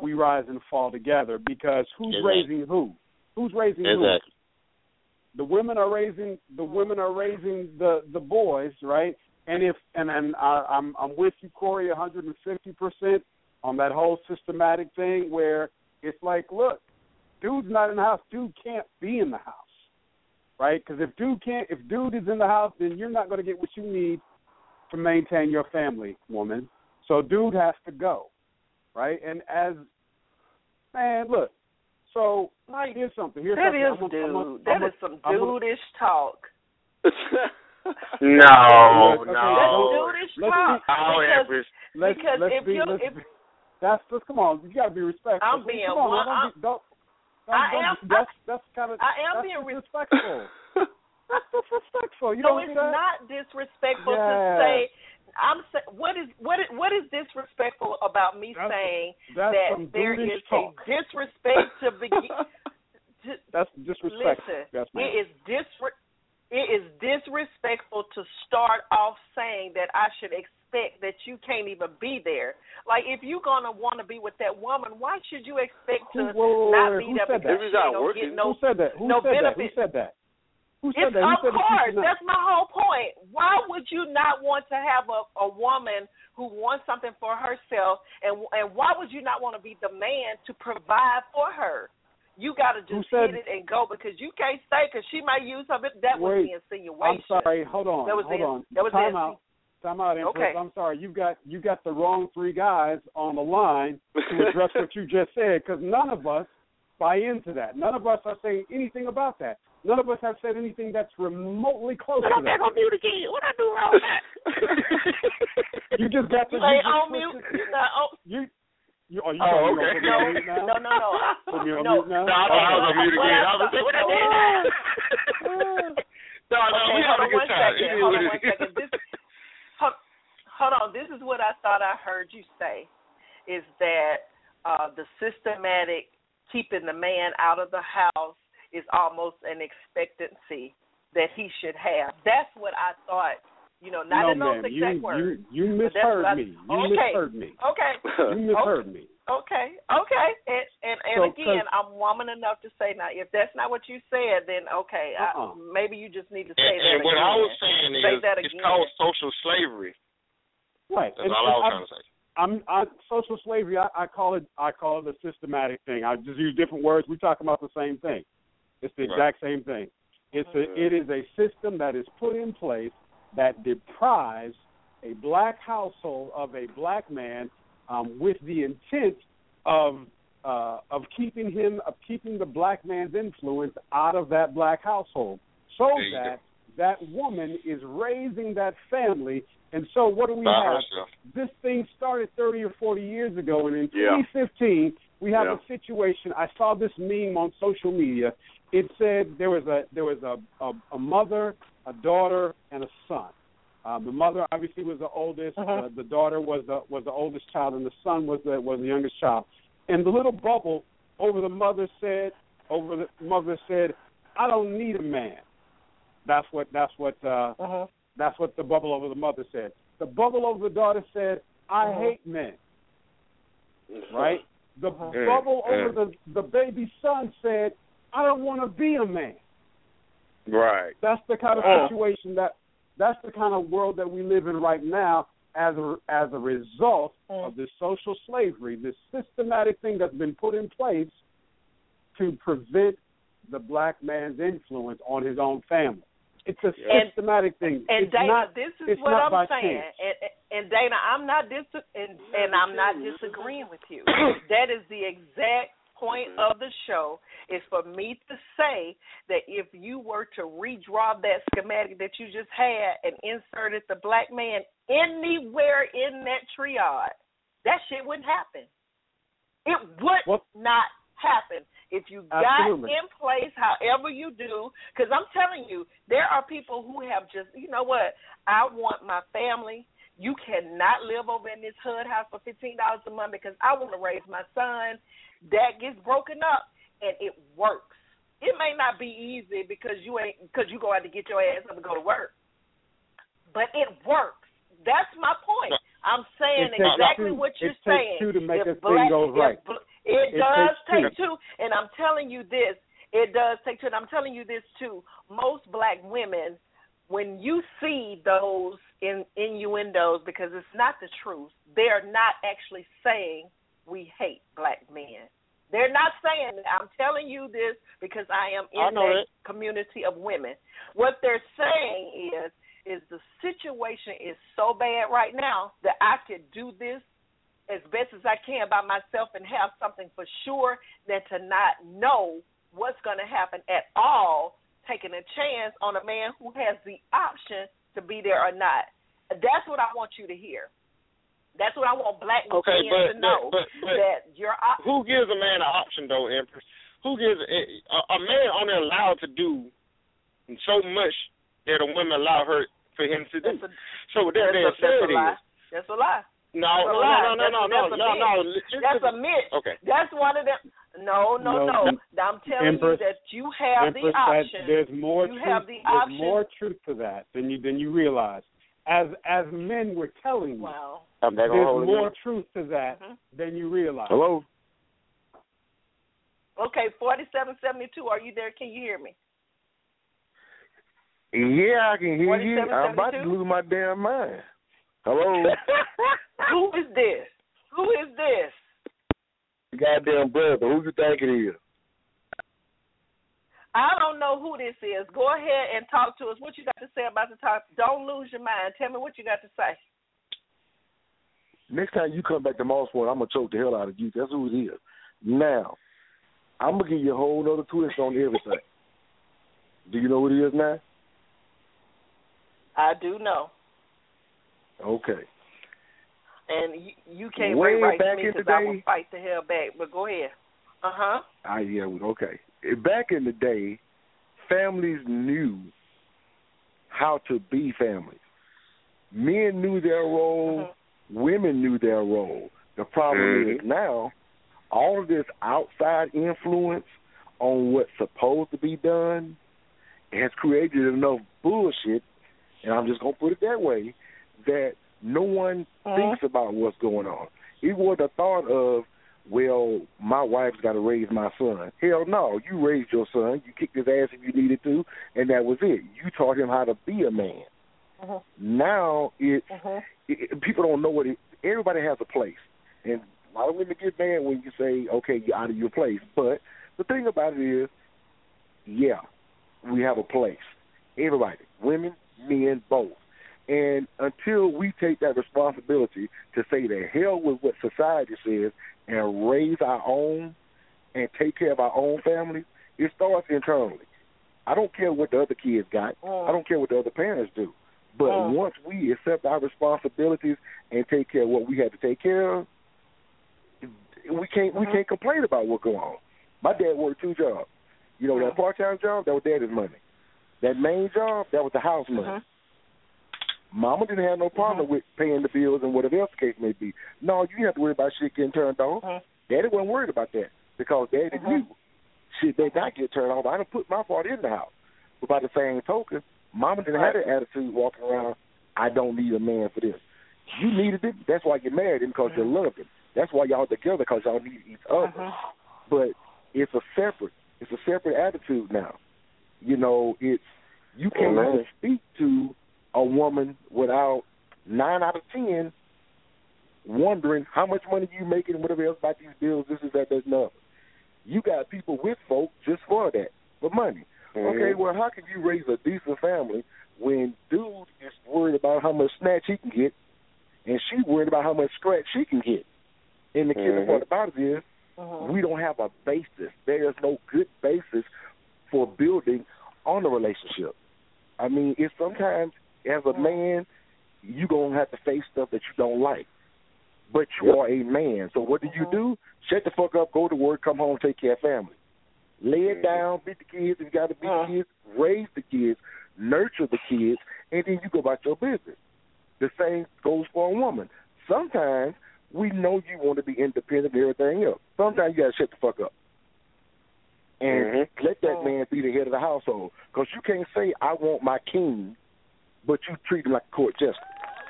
we rise and fall together because who's Exactly. raising who? Who's raising Exactly. who? The women are raising the women are raising the the boys, right? And if and and I, I'm I'm with you, Corey, 150 percent on that whole systematic thing where it's like, look, dude's not in the house, dude can't be in the house, right? Because if dude can't, if dude is in the house, then you're not going to get what you need to maintain your family, woman. So dude has to go, right? And as man, look, so Like, here's something. Here's that something. is I'm dude. a- I'm a- that I'm a- is some I'm a- dudeish talk. No, Okay, no. That's so- dudeish let's talk. be- All because let's because let's if be you- let's if- be, that's just come on. You got to be respectful. I'm So, being come on, one- man, don't, be, don't, don't, I am- That's that's kind of I am that's being re- disrespectful. that's disrespectful. You so know it's what I'm not disrespectful to say. I'm sa- what is what is what is disrespectful about me That's- saying That's that there is there talk. a disrespect to begin. That's disrespectful. Listen, Yes, it is disre- it is disrespectful to start off saying that I should expect that you can't even be there. Like if you're gonna want to be with that woman, why should you expect Who, to whoa, whoa, not whoa, be who there said because that? If she out ain't working. get no Who said that? Who no said that? Who said that? Who said It's that? Who of said course. not- That's my whole point. Why would you not want to have a, a woman who wants something for herself, and and why would you not want to be the man to provide for her? You got to just said- hit it and go because you can't stay because she might use it. That was Wait, the I'm sorry. Hold on. That was hold the- on. that was the Time insi- out. Time out, Empress. Okay. I'm sorry. You've got you got the wrong three guys on the line to address what you just said because none of us buy into that. None of us are saying anything about that. None of us have said anything that's remotely close to that. on mute again. What I do wrong? You just got to. You ain't on mute. You're not on. You. You, are you Oh, okay. gonna on mute now? No, no, no. Put me on no. mute now? No, I was on mute again. I was like, what I did? No, no, Okay, we on a good time. second. Hold on one second. This, hold, hold on. This is what I thought I heard you say, is that uh, the systematic keeping the man out of the house is almost an expectancy that he should have. That's what I thought. You know, not no, in those ma'am. exact you, words. You, you misheard I- me. You okay. misheard me. Okay. You misheard me. Okay, okay, and and, and So, again, 'cause- I'm woman enough to say now. If that's not what you said, then okay, Uh-uh. I, maybe you just need to say And, that and what again. I was saying Say is, that it's called social slavery. Right. That's And- all and I was I'm- trying to say. I'm I, social slavery. I, I call it I call it a systematic thing. I just use different words. We're talking about the same thing. It's the Right. exact same thing. It's a it is a system that is put in place that deprives a black household of a black man um, with the intent of uh, of keeping him of keeping the black man's influence out of that black household, so you go. that that woman is raising that family. And so, what do we By have? herself. this thing started 30 or 40 years ago, and in Yeah. 2015, we have Yeah. a situation. I saw this meme on social media. It said there was a there was a a, a mother, a daughter, and a son. Um, the mother obviously was the oldest. Uh-huh. Uh, the daughter was the was the oldest child, and the son was the was the youngest child. And the little bubble over the mother said, over the mother said, "I don't need a man." That's what that's what uh, Uh-huh. that's what the bubble over the mother said. The bubble over the daughter said, "I Uh-huh. hate men." Right. The Uh-huh. Bubble over the the baby son said, "I don't want to be a man." Right. That's the kind of Wow. situation that that's the kind of world that we live in right now. as a as a result Mm. of this social slavery, this systematic thing that's been put in place to prevent the black man's influence on his own family. It's a And- systematic thing. And it's Dana, not, this is what I'm saying, and, and Dana, I'm not dis and, and I'm not disagreeing with you. that is the exact point mm-hmm. of the show is for me to say that if you were to redraw that schematic that you just had and inserted the black man anywhere in that triad, that shit wouldn't happen. It would Well- not happen. If you got Absolutely. in place however you do because i'm telling you there are people who have just you know what? I want my family. You cannot live over in this hood house for fifteen dollars a month because i want to raise my son that gets broken up and it works it may not be easy because you ain't because you go out to get your ass up and go to work but it works that's my point i'm saying It exactly two. what you're It takes saying two to make If this thing go right. bl- it, It does takes take two, and I'm telling you this. It does take two, and I'm telling you this too. Most black women, when you see those in innuendos, because it's not the truth, they're not actually saying we hate black men. They're not saying that. I'm telling you this because I am in that it. community of women. What they're saying is is the situation is so bad right now that I could do this as best as I can by myself and have something for sure than to not know what's going to happen at all, taking a chance on a man who has the option to be there or not. That's what I want you to hear. That's what I want black Okay, men but- to know but- but- that your op- Who gives a man an option though, Empress? Who gives a, a man only allowed to do so much that a woman allow her for him to do? that's a, So with that that's, a, that's said a lie. is That's a lie. no, That's a no, no, no, no, no, That's a no, no. That's a myth. Okay. That's one of them. No, no, No, no. em- I'm telling Empress- you that you have Empress, the that- option. there's more You truth. have the there's option. more truth to that than you than you realize. As as men were telling you, Wow. I'm not gonna there's more in. truth to that Mhm. than you realize. Hello. Okay, forty-seven seventy-two. Are you there? Can you hear me? Yeah, I can hear you. I'm about to lose my damn mind. Hello, Who is this? Who is this? goddamn brother. Who you think it is? I don't know who this is. Go ahead and talk to us. What you got to say about the topic? Don't lose your mind. Tell me what you got to say. Next time you come back to Mossford, I'm gonna choke the hell out of you. That's who it is. Now, I'm gonna give you a whole other twist on everything. Do you know what it is now? I do know, Okay. and you, you can't Way rewrite back me in the because I will fight the hell back. But go ahead. Uh huh. Ah, yeah, okay. Back in the day, families knew how to be families. Men knew their role, women knew their role. The problem Mhm. is now, all of this outside influence on what's supposed to be done has created enough bullshit, and I'm just going to put it that way, that no one Mhm. thinks about what's going on. It was the thought of, well, my wife's got to raise my son. Hell no, you raised your son. You kicked his ass if you needed to, and that was it. You taught him how to be a man. Mhm. Now it, it- people don't know what it. Everybody has a place, and a lot of women get mad when you say, "Okay, you're out of your place." But the thing about it is, yeah, we have a place. Everybody, women, men, both. And until we take that responsibility to say the hell with what society says and raise our own and take care of our own families, it starts internally. I don't care what the other kids got. I don't care what the other parents do. But Mm. once we accept our responsibilities and take care of what we have to take care of, we can't we Mhm. can't complain about what go on. My dad worked two jobs. You know, that Mhm. part time job, that was daddy's money. That main job, that was the house money. Mhm. Mama didn't have no problem Mhm. with paying the bills and whatever else the case may be. No, you didn't have to worry about shit getting turned off. Mhm. Daddy wasn't worried about that because Daddy Mhm. knew shit they not get turned off. I done put my part in the house. But by the same token, Mama didn't have that attitude walking around. I don't need a man for this. You needed it. That's why you married him because you loved him. That's why y'all together because y'all need each other. Mhm. But it's a separate. It's a separate attitude now. You know, it's you can't even speak to a woman without nine out of ten wondering how much money you making, whatever else about these bills, this is that, that's another. You got people with folk just for that, for money. Mm-hmm. Okay, well, how can you raise a decent family when dude is worried about how much snatch he can get, and she worried about how much scratch she can get? And the killing Mhm. part about it is Mhm. we don't have a basis. There is no good basis for building on a relationship. I mean, it's sometimes as a man, you gonna have to face stuff that you don't like. But you are a man. So what do you do? Shut the fuck up, go to work, come home, take care of family. Lay it Mhm. down, beat the kids if you gotta beat Uh. the kids, raise the kids, nurture the kids, and then you go about your business. The same goes for a woman. Sometimes we know you want to be independent and everything else. Sometimes you gotta shut the fuck up and Mhm. let that man be the head of the household. Because you can't say I want my king, but you treat him like a court jester.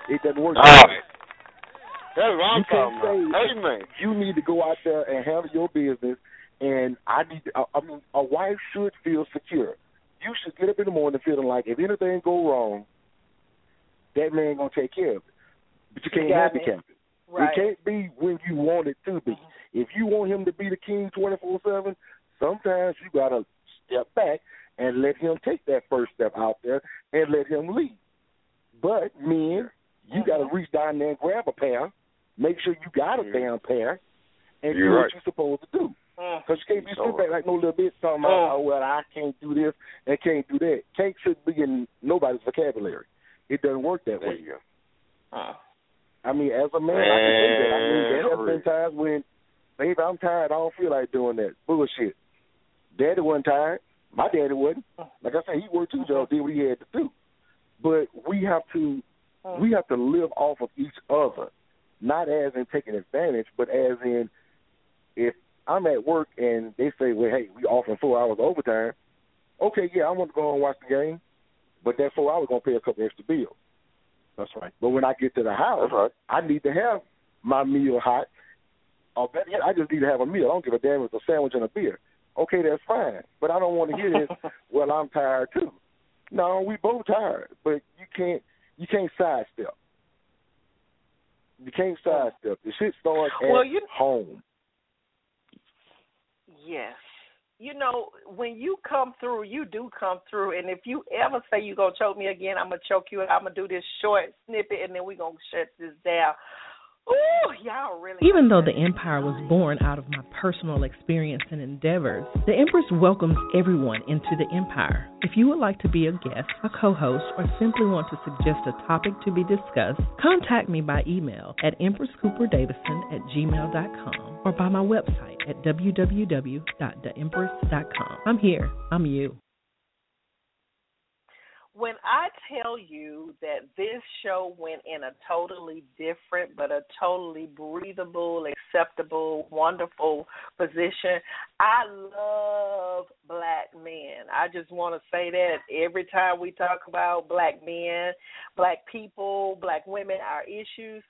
It doesn't work. All that way. right. That's what I'm You can't talking about. say- Amen. You need to go out there and handle your business. And I need. To, I, I mean, a wife should feel secure. You should get up in the morning feeling like if anything go wrong, that man gonna take care of it. But you can't got me. handicap it. Right. It can't be when you want it to be. Mm-hmm. If you want him to be the king twenty four seven, sometimes you gotta step back and let him take that first step out there and let him lead. But men, you Mm-hmm. gotta reach down there and grab a pair, make sure you got a damn pair, and You're do what right. you're supposed to do. Mm. Because you can't be sitting back like no little bitch talking about, Mm. oh, well, I can't do this and can't do that. Can't should be in nobody's vocabulary. It doesn't work that There way. you go. Uh. I mean, as a man, I can say that. I mean, there have been times when, baby, I'm tired. I don't feel like doing that bullshit. Daddy wasn't tired. My daddy wasn't. Like I said, he worked two jobs, did what he had to do. But we have to, Mm. we have to live off of each other, not as in taking advantage, but as in, if I'm at work and they say, well, hey, we offering four hours overtime. Okay, yeah, I want to go and watch the game, but that four hours gonna pay a couple extra bills. That's right. But when I get to the house, right. I need to have my meal hot. Or better yet, I just need to have a meal. I don't give a damn if it's a sandwich and a beer. Okay, that's fine. But I don't want to hear this. well, I'm tired too. No, we both tired, but you can't you can't sidestep. You can't sidestep. The shit starts at Well, you- home. Yes. You know, when you come through, you do come through. And if you ever say you're going to choke me again, I'm going to choke you and I'm going to do this short snippet and then we're going to shut this down. Ooh, y'all really. Even though the Empire was born out of my personal experience and endeavors, the Empress welcomes everyone into the Empire. If you would like to be a guest, a co host, or simply want to suggest a topic to be discussed, contact me by email at empresscooperdavison at gmail.com or by my website at www.theempress.com. I'm here. I'm you. When I tell you that this show went in a totally different but a totally breathable, acceptable, wonderful position, I love black men. I just want to say that every time we talk about black men, black people, black women, our issues,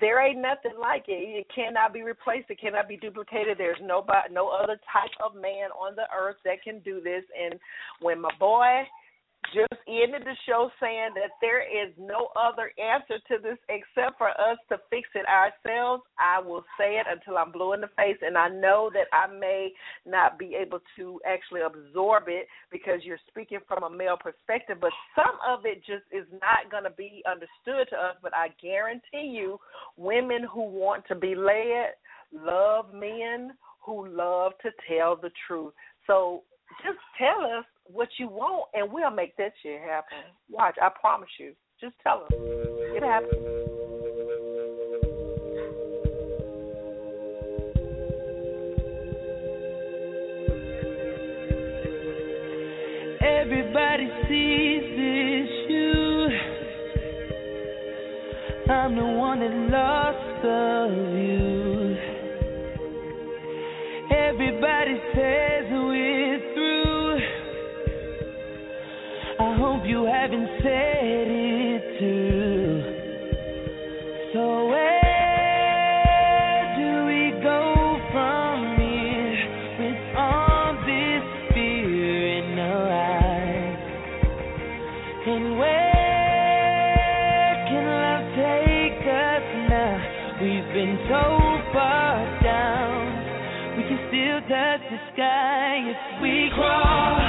there ain't nothing like it. It cannot be replaced. It cannot be duplicated. There's nobody, no other type of man on the earth that can do this. And when my boy just ended the show saying that there is no other answer to this except for us to fix it ourselves. I will say it until I'm blue in the face, and I know that I may not be able to actually absorb it because you're speaking from a male perspective, but some of it just is not going to be understood to us. But I guarantee you, women who want to be led love men who love to tell the truth. So just tell us what you want and we'll make that shit happen. Watch, I promise you. Just tell them. It happens. Everybody sees this you. I'm the one that lost of you. Everybody says you haven't said it too. So where do we go from here with all this fear in our eyes? And where can love take us now? We've been so far down. We can still touch the sky if we crawl.